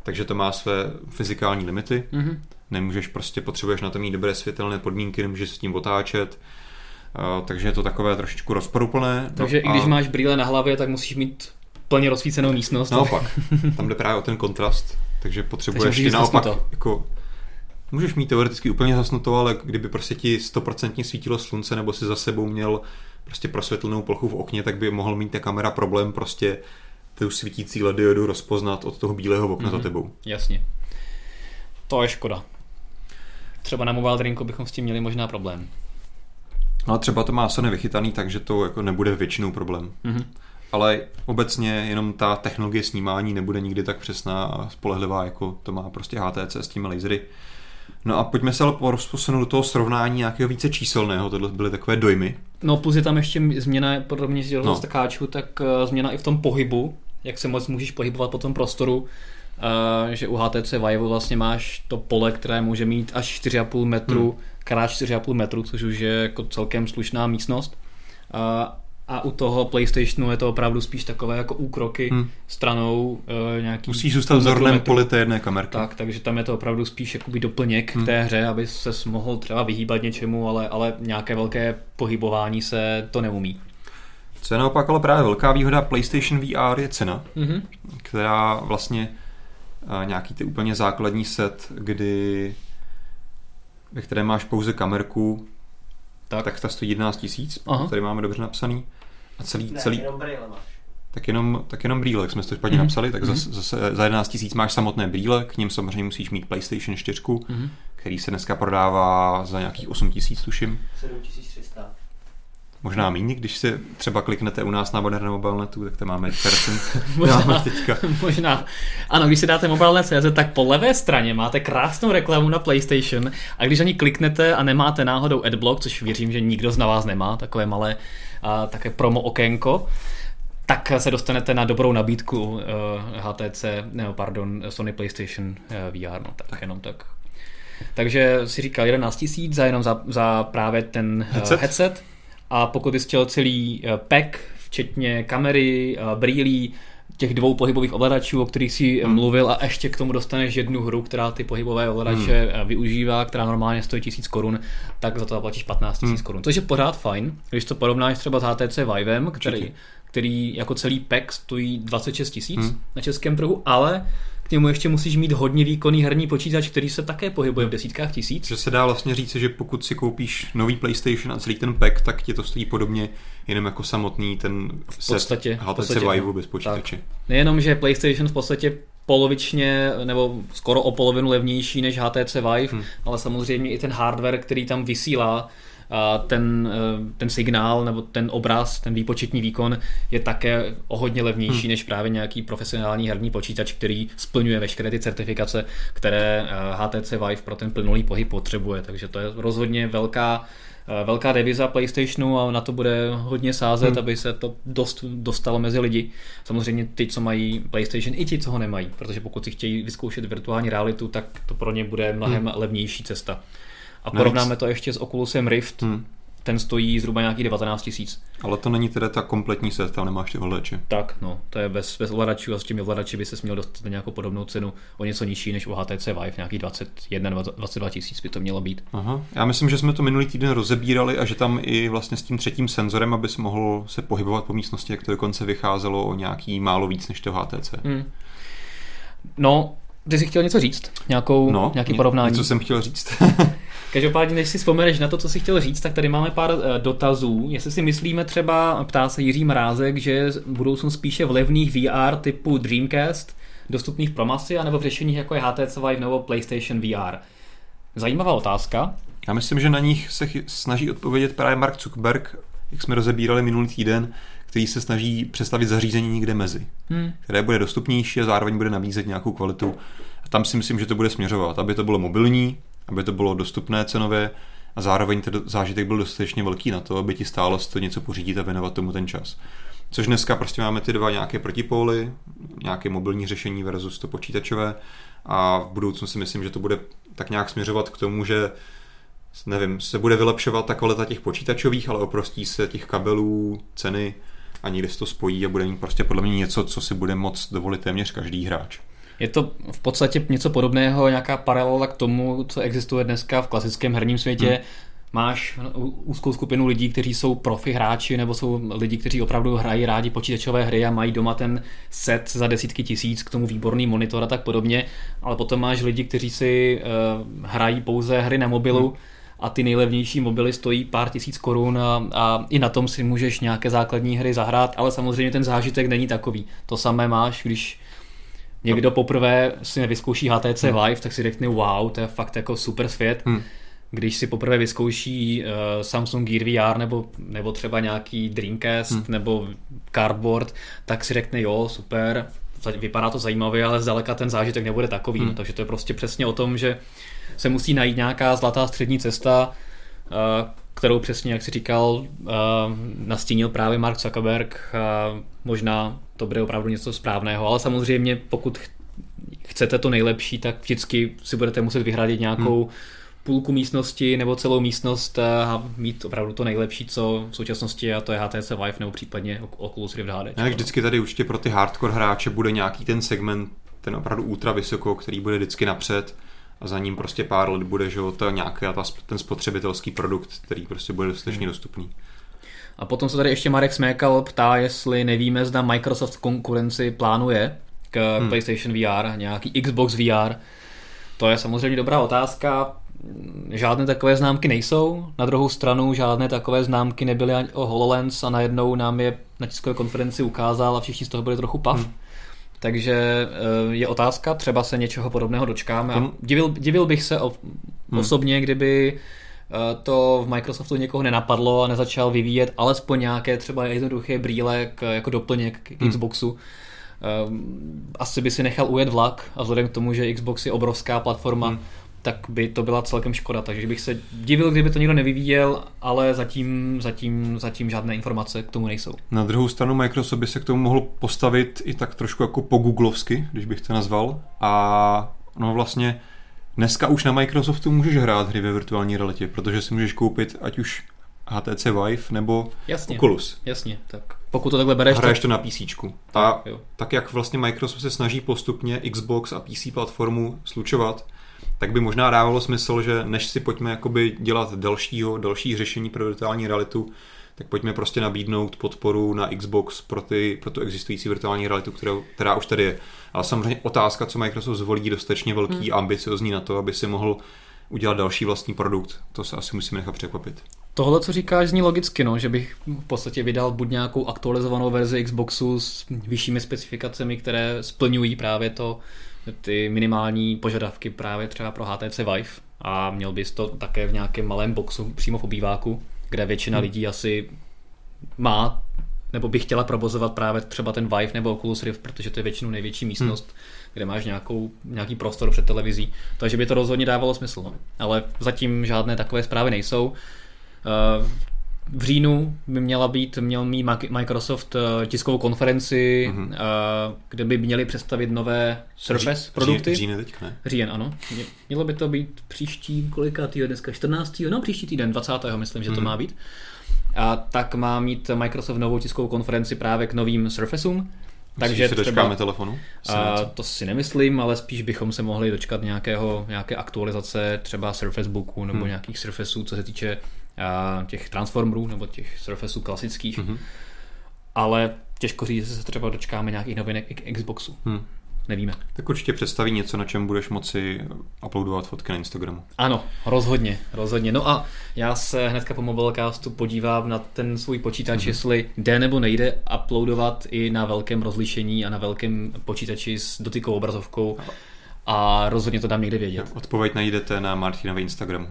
Takže to má své fyzikální limity. Hmm. Nemůžeš prostě, potřebuješ na to mít dobré světelné podmínky, nemůžeš s tím otáčet. Uh, takže je to takové trošičku rozporuplné. Takže no, i když a... máš brýle na hlavě, tak musíš mít plně rozsvícenou místnost. Naopak, tam jde právě o ten kontrast, takže potřebuješ takže naopak jako Můžeš mít teoreticky úplně zasnutou, ale kdyby prostě ti stoprocentně svítilo slunce nebo si za sebou měl prostě prosvětlenou plochu v okně, tak by mohl mít ta kamera problém prostě tu svítící LED diodu rozpoznat od toho bílého okna mm-hmm. za Mhm. tebou. Jasně. To je škoda. Třeba na mobile drinku bychom s tím měli možná problém. Ale třeba to má Sony vychytaný, takže to jako nebude většinou problém. Mhm. Ale obecně jenom ta technologie snímání nebude nikdy tak přesná a spolehlivá, jako to má prostě HTC s těmi lasery. No a pojďme se ale posunout do toho srovnání nějakého více číselného, tohle byly takové dojmy. No plus je tam ještě změna, podle mě z No. takáčů, tak eh, změna i v tom pohybu, jak se moc můžeš pohybovat po tom prostoru, eh, že u HTC Vive vlastně máš to pole, které může mít až 4,5 metru Hmm. krát 4,5 metru, což už je jako celkem slušná místnost. A, a u toho PlayStationu je to opravdu spíš takové jako úkroky Hmm. stranou eh, nějaký Musíš zůstat půl v metru, zorném metru. poli té jedné kamerky. Tak, takže tam je to opravdu spíš jakoby doplněk Hmm. k té hře, aby se mohl třeba vyhýbat něčemu, ale, ale nějaké velké pohybování se to neumí. Co je naopak ale právě velká výhoda PlayStation VR je cena, Mhm. která vlastně eh, nějaký ty úplně základní set, kdy ve které máš pouze kamerku, Tak. tak ta stojí 11 tisíc, tady máme dobře napsaný. A celý, Ne, celý, jenom brýle máš. tak jenom, tak jenom brýle, jak jsme si to špatně Mhm. napsali, tak Mhm. zase, zase za 11 tisíc máš samotné brýle, k ním samozřejmě musíš mít PlayStation 4, Mhm. který se dneska prodává za nějakých 8 tisíc, tuším. 7300. Možná méně, když si třeba kliknete u nás na Modern Mobile Netu, tak tam máme percent. Možná. Dáme teďka. Možná. Ano, když si dáte mobile.cz, tak po levé straně máte krásnou reklamu na PlayStation a když na ní kliknete a nemáte náhodou adblock, což věřím, že nikdo z vás nemá, takové malé a, také promo okénko, tak se dostanete na dobrou nabídku uh, HTC, ne, pardon, Sony PlayStation uh, VR, no tak, tak jenom tak. Takže si říkal 11 tisíc za jenom za, za právě ten uh, Headset? headset a pokud bys chtěl celý uh, pack, včetně kamery, uh, brýlí, těch dvou pohybových ovladačů, o kterých si Hmm. mluvil a ještě k tomu dostaneš jednu hru, která ty pohybové ovladače hmm. využívá, která normálně stojí 1000 korun, tak za to zaplatíš 15 000 Hmm. hmm. korun. Což je pořád fajn, když to porovnáš třeba s HTC Vivem, který, Určitě. který jako celý pack stojí 26 tisíc hmm. na českém trhu, ale k němu ještě musíš mít hodně výkonný herní počítač, který se také pohybuje v desítkách tisíc. Že se dá vlastně říct, že pokud si koupíš nový PlayStation a celý ten pack, tak ti to stojí podobně jenom jako samotný ten v podstatě- v HTC podstatě, Vive no. bez počítače. Nejenom, že PlayStation v podstatě polovičně nebo skoro o polovinu levnější než HTC Vive, hmm. ale samozřejmě i ten hardware, který tam vysílá, a ten, eh, ten signál nebo ten obraz, ten výpočetní výkon je také o hodně levnější Hmm. než právě nějaký profesionální herní počítač, který splňuje veškeré ty certifikace, které eh, HTC Vive pro ten plynulý pohyb potřebuje. Takže to je rozhodně velká eh, velká deviza PlayStationu a na to bude hodně sázet, hmm. aby se to dost dostalo mezi lidi. Samozřejmě ty, co mají PlayStation, i ti, co ho nemají, protože pokud si chtějí vyzkoušet virtuální realitu, tak to pro ně bude mnohem hmm. levnější cesta. A Navíc- porovnáme to ještě s Oculusem Rift, Hmm. ten stojí zhruba nějakých 19 tisíc. Ale to není teda ta kompletní set, tam nemáš ty ovladače. Tak, no, to je bez, bez ovladačů a s těmi ovladači by se měl dostat na nějakou podobnou cenu, o něco nižší než u HTC Vive, nějakých 21, 22 tisíc by to mělo být. Aha. Já myslím, že jsme to minulý týden rozebírali a že tam i vlastně s tím třetím senzorem, aby se mohl se pohybovat po místnosti, jak to dokonce vycházelo o nějaký málo víc než to HTC. Hmm. No, ty jsi chtěl něco říct? Nějakou, No, nějaký ně- porovnání? Něco jsem chtěl říct. Každopádně, než si vzpomeneš na to, co jsi chtěl říct, tak tady máme pár eh, dotazů. Jestli si myslíme třeba, ptá se Jiří Mrázek, že budou jsou spíše v levných VR typu Dreamcast, dostupných pro masy, anebo v řešeních jako je HTC Vive nebo PlayStation VR. Zajímavá otázka. Já myslím, že na nich se chy- snaží odpovědět právě Mark Zuckerberg, jak jsme rozebírali minulý týden, který se snaží představit zařízení někde mezi, Hmm. které bude dostupnější a zároveň bude nabízet nějakou kvalitu. A tam si myslím, že to bude směřovat, aby to bylo mobilní, aby to bylo dostupné cenově a zároveň ten zážitek byl dostatečně velký na to, aby ti stálo to něco pořídit a věnovat tomu ten čas. Což dneska prostě máme ty dva nějaké protipóly, nějaké mobilní řešení versus to počítačové a v budoucnu si myslím, že to bude tak nějak směřovat k tomu, že nevím, se bude vylepšovat ta kvalita těch počítačových, ale oprostí se těch kabelů, ceny a někde se to spojí a bude mít prostě podle mě něco, co si bude moct dovolit téměř každý hráč. Je to v podstatě něco podobného, nějaká paralela k tomu, co existuje dneska v klasickém herním světě. Hmm. Máš úzkou skupinu lidí, kteří jsou profi hráči nebo jsou lidi, kteří opravdu hrají rádi počítačové hry a mají doma ten set za desítky tisíc k tomu výborný monitor a tak podobně, ale potom máš lidi, kteří si uh, hrají pouze hry na mobilu, hmm a ty nejlevnější mobily stojí pár tisíc korun a, a i na tom si můžeš nějaké základní hry zahrát, ale samozřejmě ten zážitek není takový. To samé máš, když někdo poprvé si nevyzkouší HTC hmm. Vive, tak si řekne wow, to je fakt jako super svět. Hmm. Když si poprvé vyzkouší uh, Samsung Gear VR nebo, nebo třeba nějaký Dreamcast hmm. nebo Cardboard, tak si řekne jo, super, vypadá to zajímavě, ale zdaleka ten zážitek nebude takový. Hmm. No, takže to je prostě přesně o tom, že se musí najít nějaká zlatá střední cesta, uh, kterou přesně, jak si říkal, uh, nastínil právě Mark Zuckerberg. Uh, možná to bude opravdu něco správného, ale samozřejmě pokud chcete to nejlepší, tak vždycky si budete muset vyhradit nějakou hmm. půlku místnosti nebo celou místnost a mít opravdu to nejlepší, co v současnosti a to je HTC Vive nebo případně Oculus Rift HD. Jak vždycky tady určitě pro ty hardcore hráče bude nějaký ten segment, ten opravdu ultra vysoko, který bude vždycky napřed a za ním prostě pár let bude, že to nějaký ten spotřebitelský produkt, který prostě bude dostatečně hmm. dostupný. A potom se tady ještě Marek Smékal ptá, jestli nevíme, zda Microsoft konkurenci plánuje k hmm. PlayStation VR, nějaký Xbox VR. To je samozřejmě dobrá otázka. Žádné takové známky nejsou. Na druhou stranu žádné takové známky nebyly ani o HoloLens a najednou nám je na tiskové konferenci ukázal a všichni z toho byli trochu pav. Hmm. Takže eh, je otázka, třeba se něčeho podobného dočkáme. A divil, divil bych se hmm. osobně, kdyby to v Microsoftu někoho nenapadlo a nezačal vyvíjet alespoň nějaké třeba jednoduché brýle k, jako doplněk k hmm. Xboxu. Eh, asi by si nechal ujet vlak a vzhledem k tomu, že Xbox je obrovská platforma, hmm tak by to byla celkem škoda. Takže bych se divil, kdyby to někdo nevyvíjel, ale zatím, zatím, zatím žádné informace k tomu nejsou. Na druhou stranu Microsoft by se k tomu mohl postavit i tak trošku jako po googlovsky, když bych to nazval. A no vlastně dneska už na Microsoftu můžeš hrát hry ve virtuální realitě, protože si můžeš koupit ať už HTC Vive nebo jasně, Oculus. Jasně, tak pokud to takhle bereš... Hraješ to na PC. A jo. tak jak vlastně Microsoft se snaží postupně Xbox a PC platformu slučovat, tak by možná dávalo smysl, že než si pojďme jakoby dělat dalšího, další řešení pro virtuální realitu, tak pojďme prostě nabídnout podporu na Xbox pro, ty, pro tu existující virtuální realitu, kterou, která už tady je. Ale samozřejmě otázka, co Microsoft zvolí dostatečně velký, hmm. ambiciozní na to, aby si mohl udělat další vlastní produkt. To se asi musíme nechat překvapit. Tohle, co říkáš, zní logicky, no, že bych v podstatě vydal buď nějakou aktualizovanou verzi Xboxu s vyššími specifikacemi, které splňují právě to, ty minimální požadavky právě třeba pro HTC Vive a měl bys to také v nějakém malém boxu přímo v obýváku, kde většina hmm. lidí asi má nebo by chtěla provozovat právě třeba ten Vive nebo Oculus Rift, protože to je většinou největší místnost, hmm. kde máš nějakou, nějaký prostor před televizí. Takže by to rozhodně dávalo smysl. No. Ale zatím žádné takové zprávy nejsou. V říjnu by měla být, měl mít Microsoft eh, tiskovou konferenci, mm-hmm. kde by měli představit nové Surface Ří, produkty. Říjen teďka, ne? Říjen, ano. Mělo by to být příští, kolikátýho dneska, 14. No příští týden, 20. myslím, že to mm-hmm. má být. A tak má mít Microsoft novou tiskovou konferenci právě k novým Surfaceům. Takže se dočkáme telefonu? A, to si nemyslím, ale spíš bychom se mohli dočkat nějakého, nějaké aktualizace třeba Surface Booku nebo hmm. nějakých Surfaceů, co se týče těch Transformerů nebo těch Surfaceů klasických, mm-hmm. ale těžko říct, že se třeba dočkáme nějakých novinek i Xboxu. Hmm. Nevíme. Tak určitě představí něco, na čem budeš moci uploadovat fotky na Instagramu. Ano, rozhodně, rozhodně. No a já se hnedka po Mobilecastu podívám na ten svůj počítač, mm-hmm. jestli jde nebo nejde uploadovat i na velkém rozlišení a na velkém počítači s dotykovou obrazovkou a rozhodně to dám někde vědět. Odpověď najdete na Martinově Instagramu.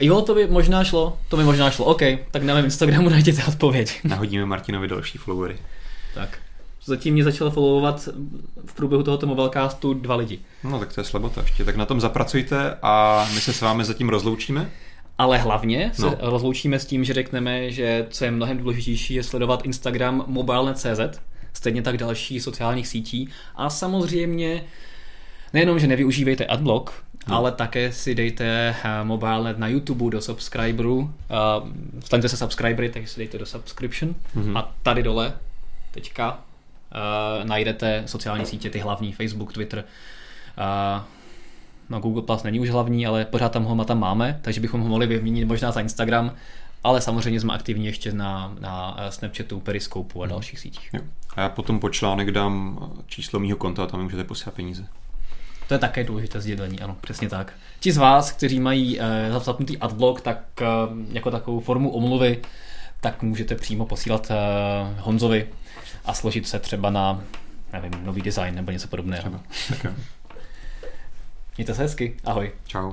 Jo, to by možná šlo, to by možná šlo, OK, tak na mém Instagramu najděte odpověď. Nahodíme Martinovi další followery. Tak. Zatím mě začalo followovat v průběhu tohoto mobilecastu dva lidi. No tak to je slabota ještě. Tak na tom zapracujte a my se s vámi zatím rozloučíme. Ale hlavně se no. rozloučíme s tím, že řekneme, že co je mnohem důležitější, je sledovat Instagram mobile.cz, stejně tak další sociálních sítí a samozřejmě nejenom, že nevyužívejte adblock, no. ale také si dejte eh, MobileNet na YouTube do subscriberů. Uh, staňte se subscribery, takže si dejte do subscription. Mm-hmm. A tady dole teďka uh, najdete sociální sítě, ty hlavní, Facebook, Twitter, uh, no Google Plus není už hlavní, ale pořád tam ho tam máme, takže bychom ho mohli vyměnit možná za Instagram, ale samozřejmě jsme aktivní ještě na, na Snapchatu, Periscope a dalších sítích. Jo. A já potom po článek dám číslo mýho konta a tam můžete posílat peníze. To je také důležité sdělení, ano, přesně tak. Ti z vás, kteří mají e, zapnutý adblock, tak e, jako takovou formu omluvy, tak můžete přímo posílat e, Honzovi a složit se třeba na, nevím, nový design nebo něco podobného. Třeba. Tak jo. Mějte se hezky, ahoj. Čau.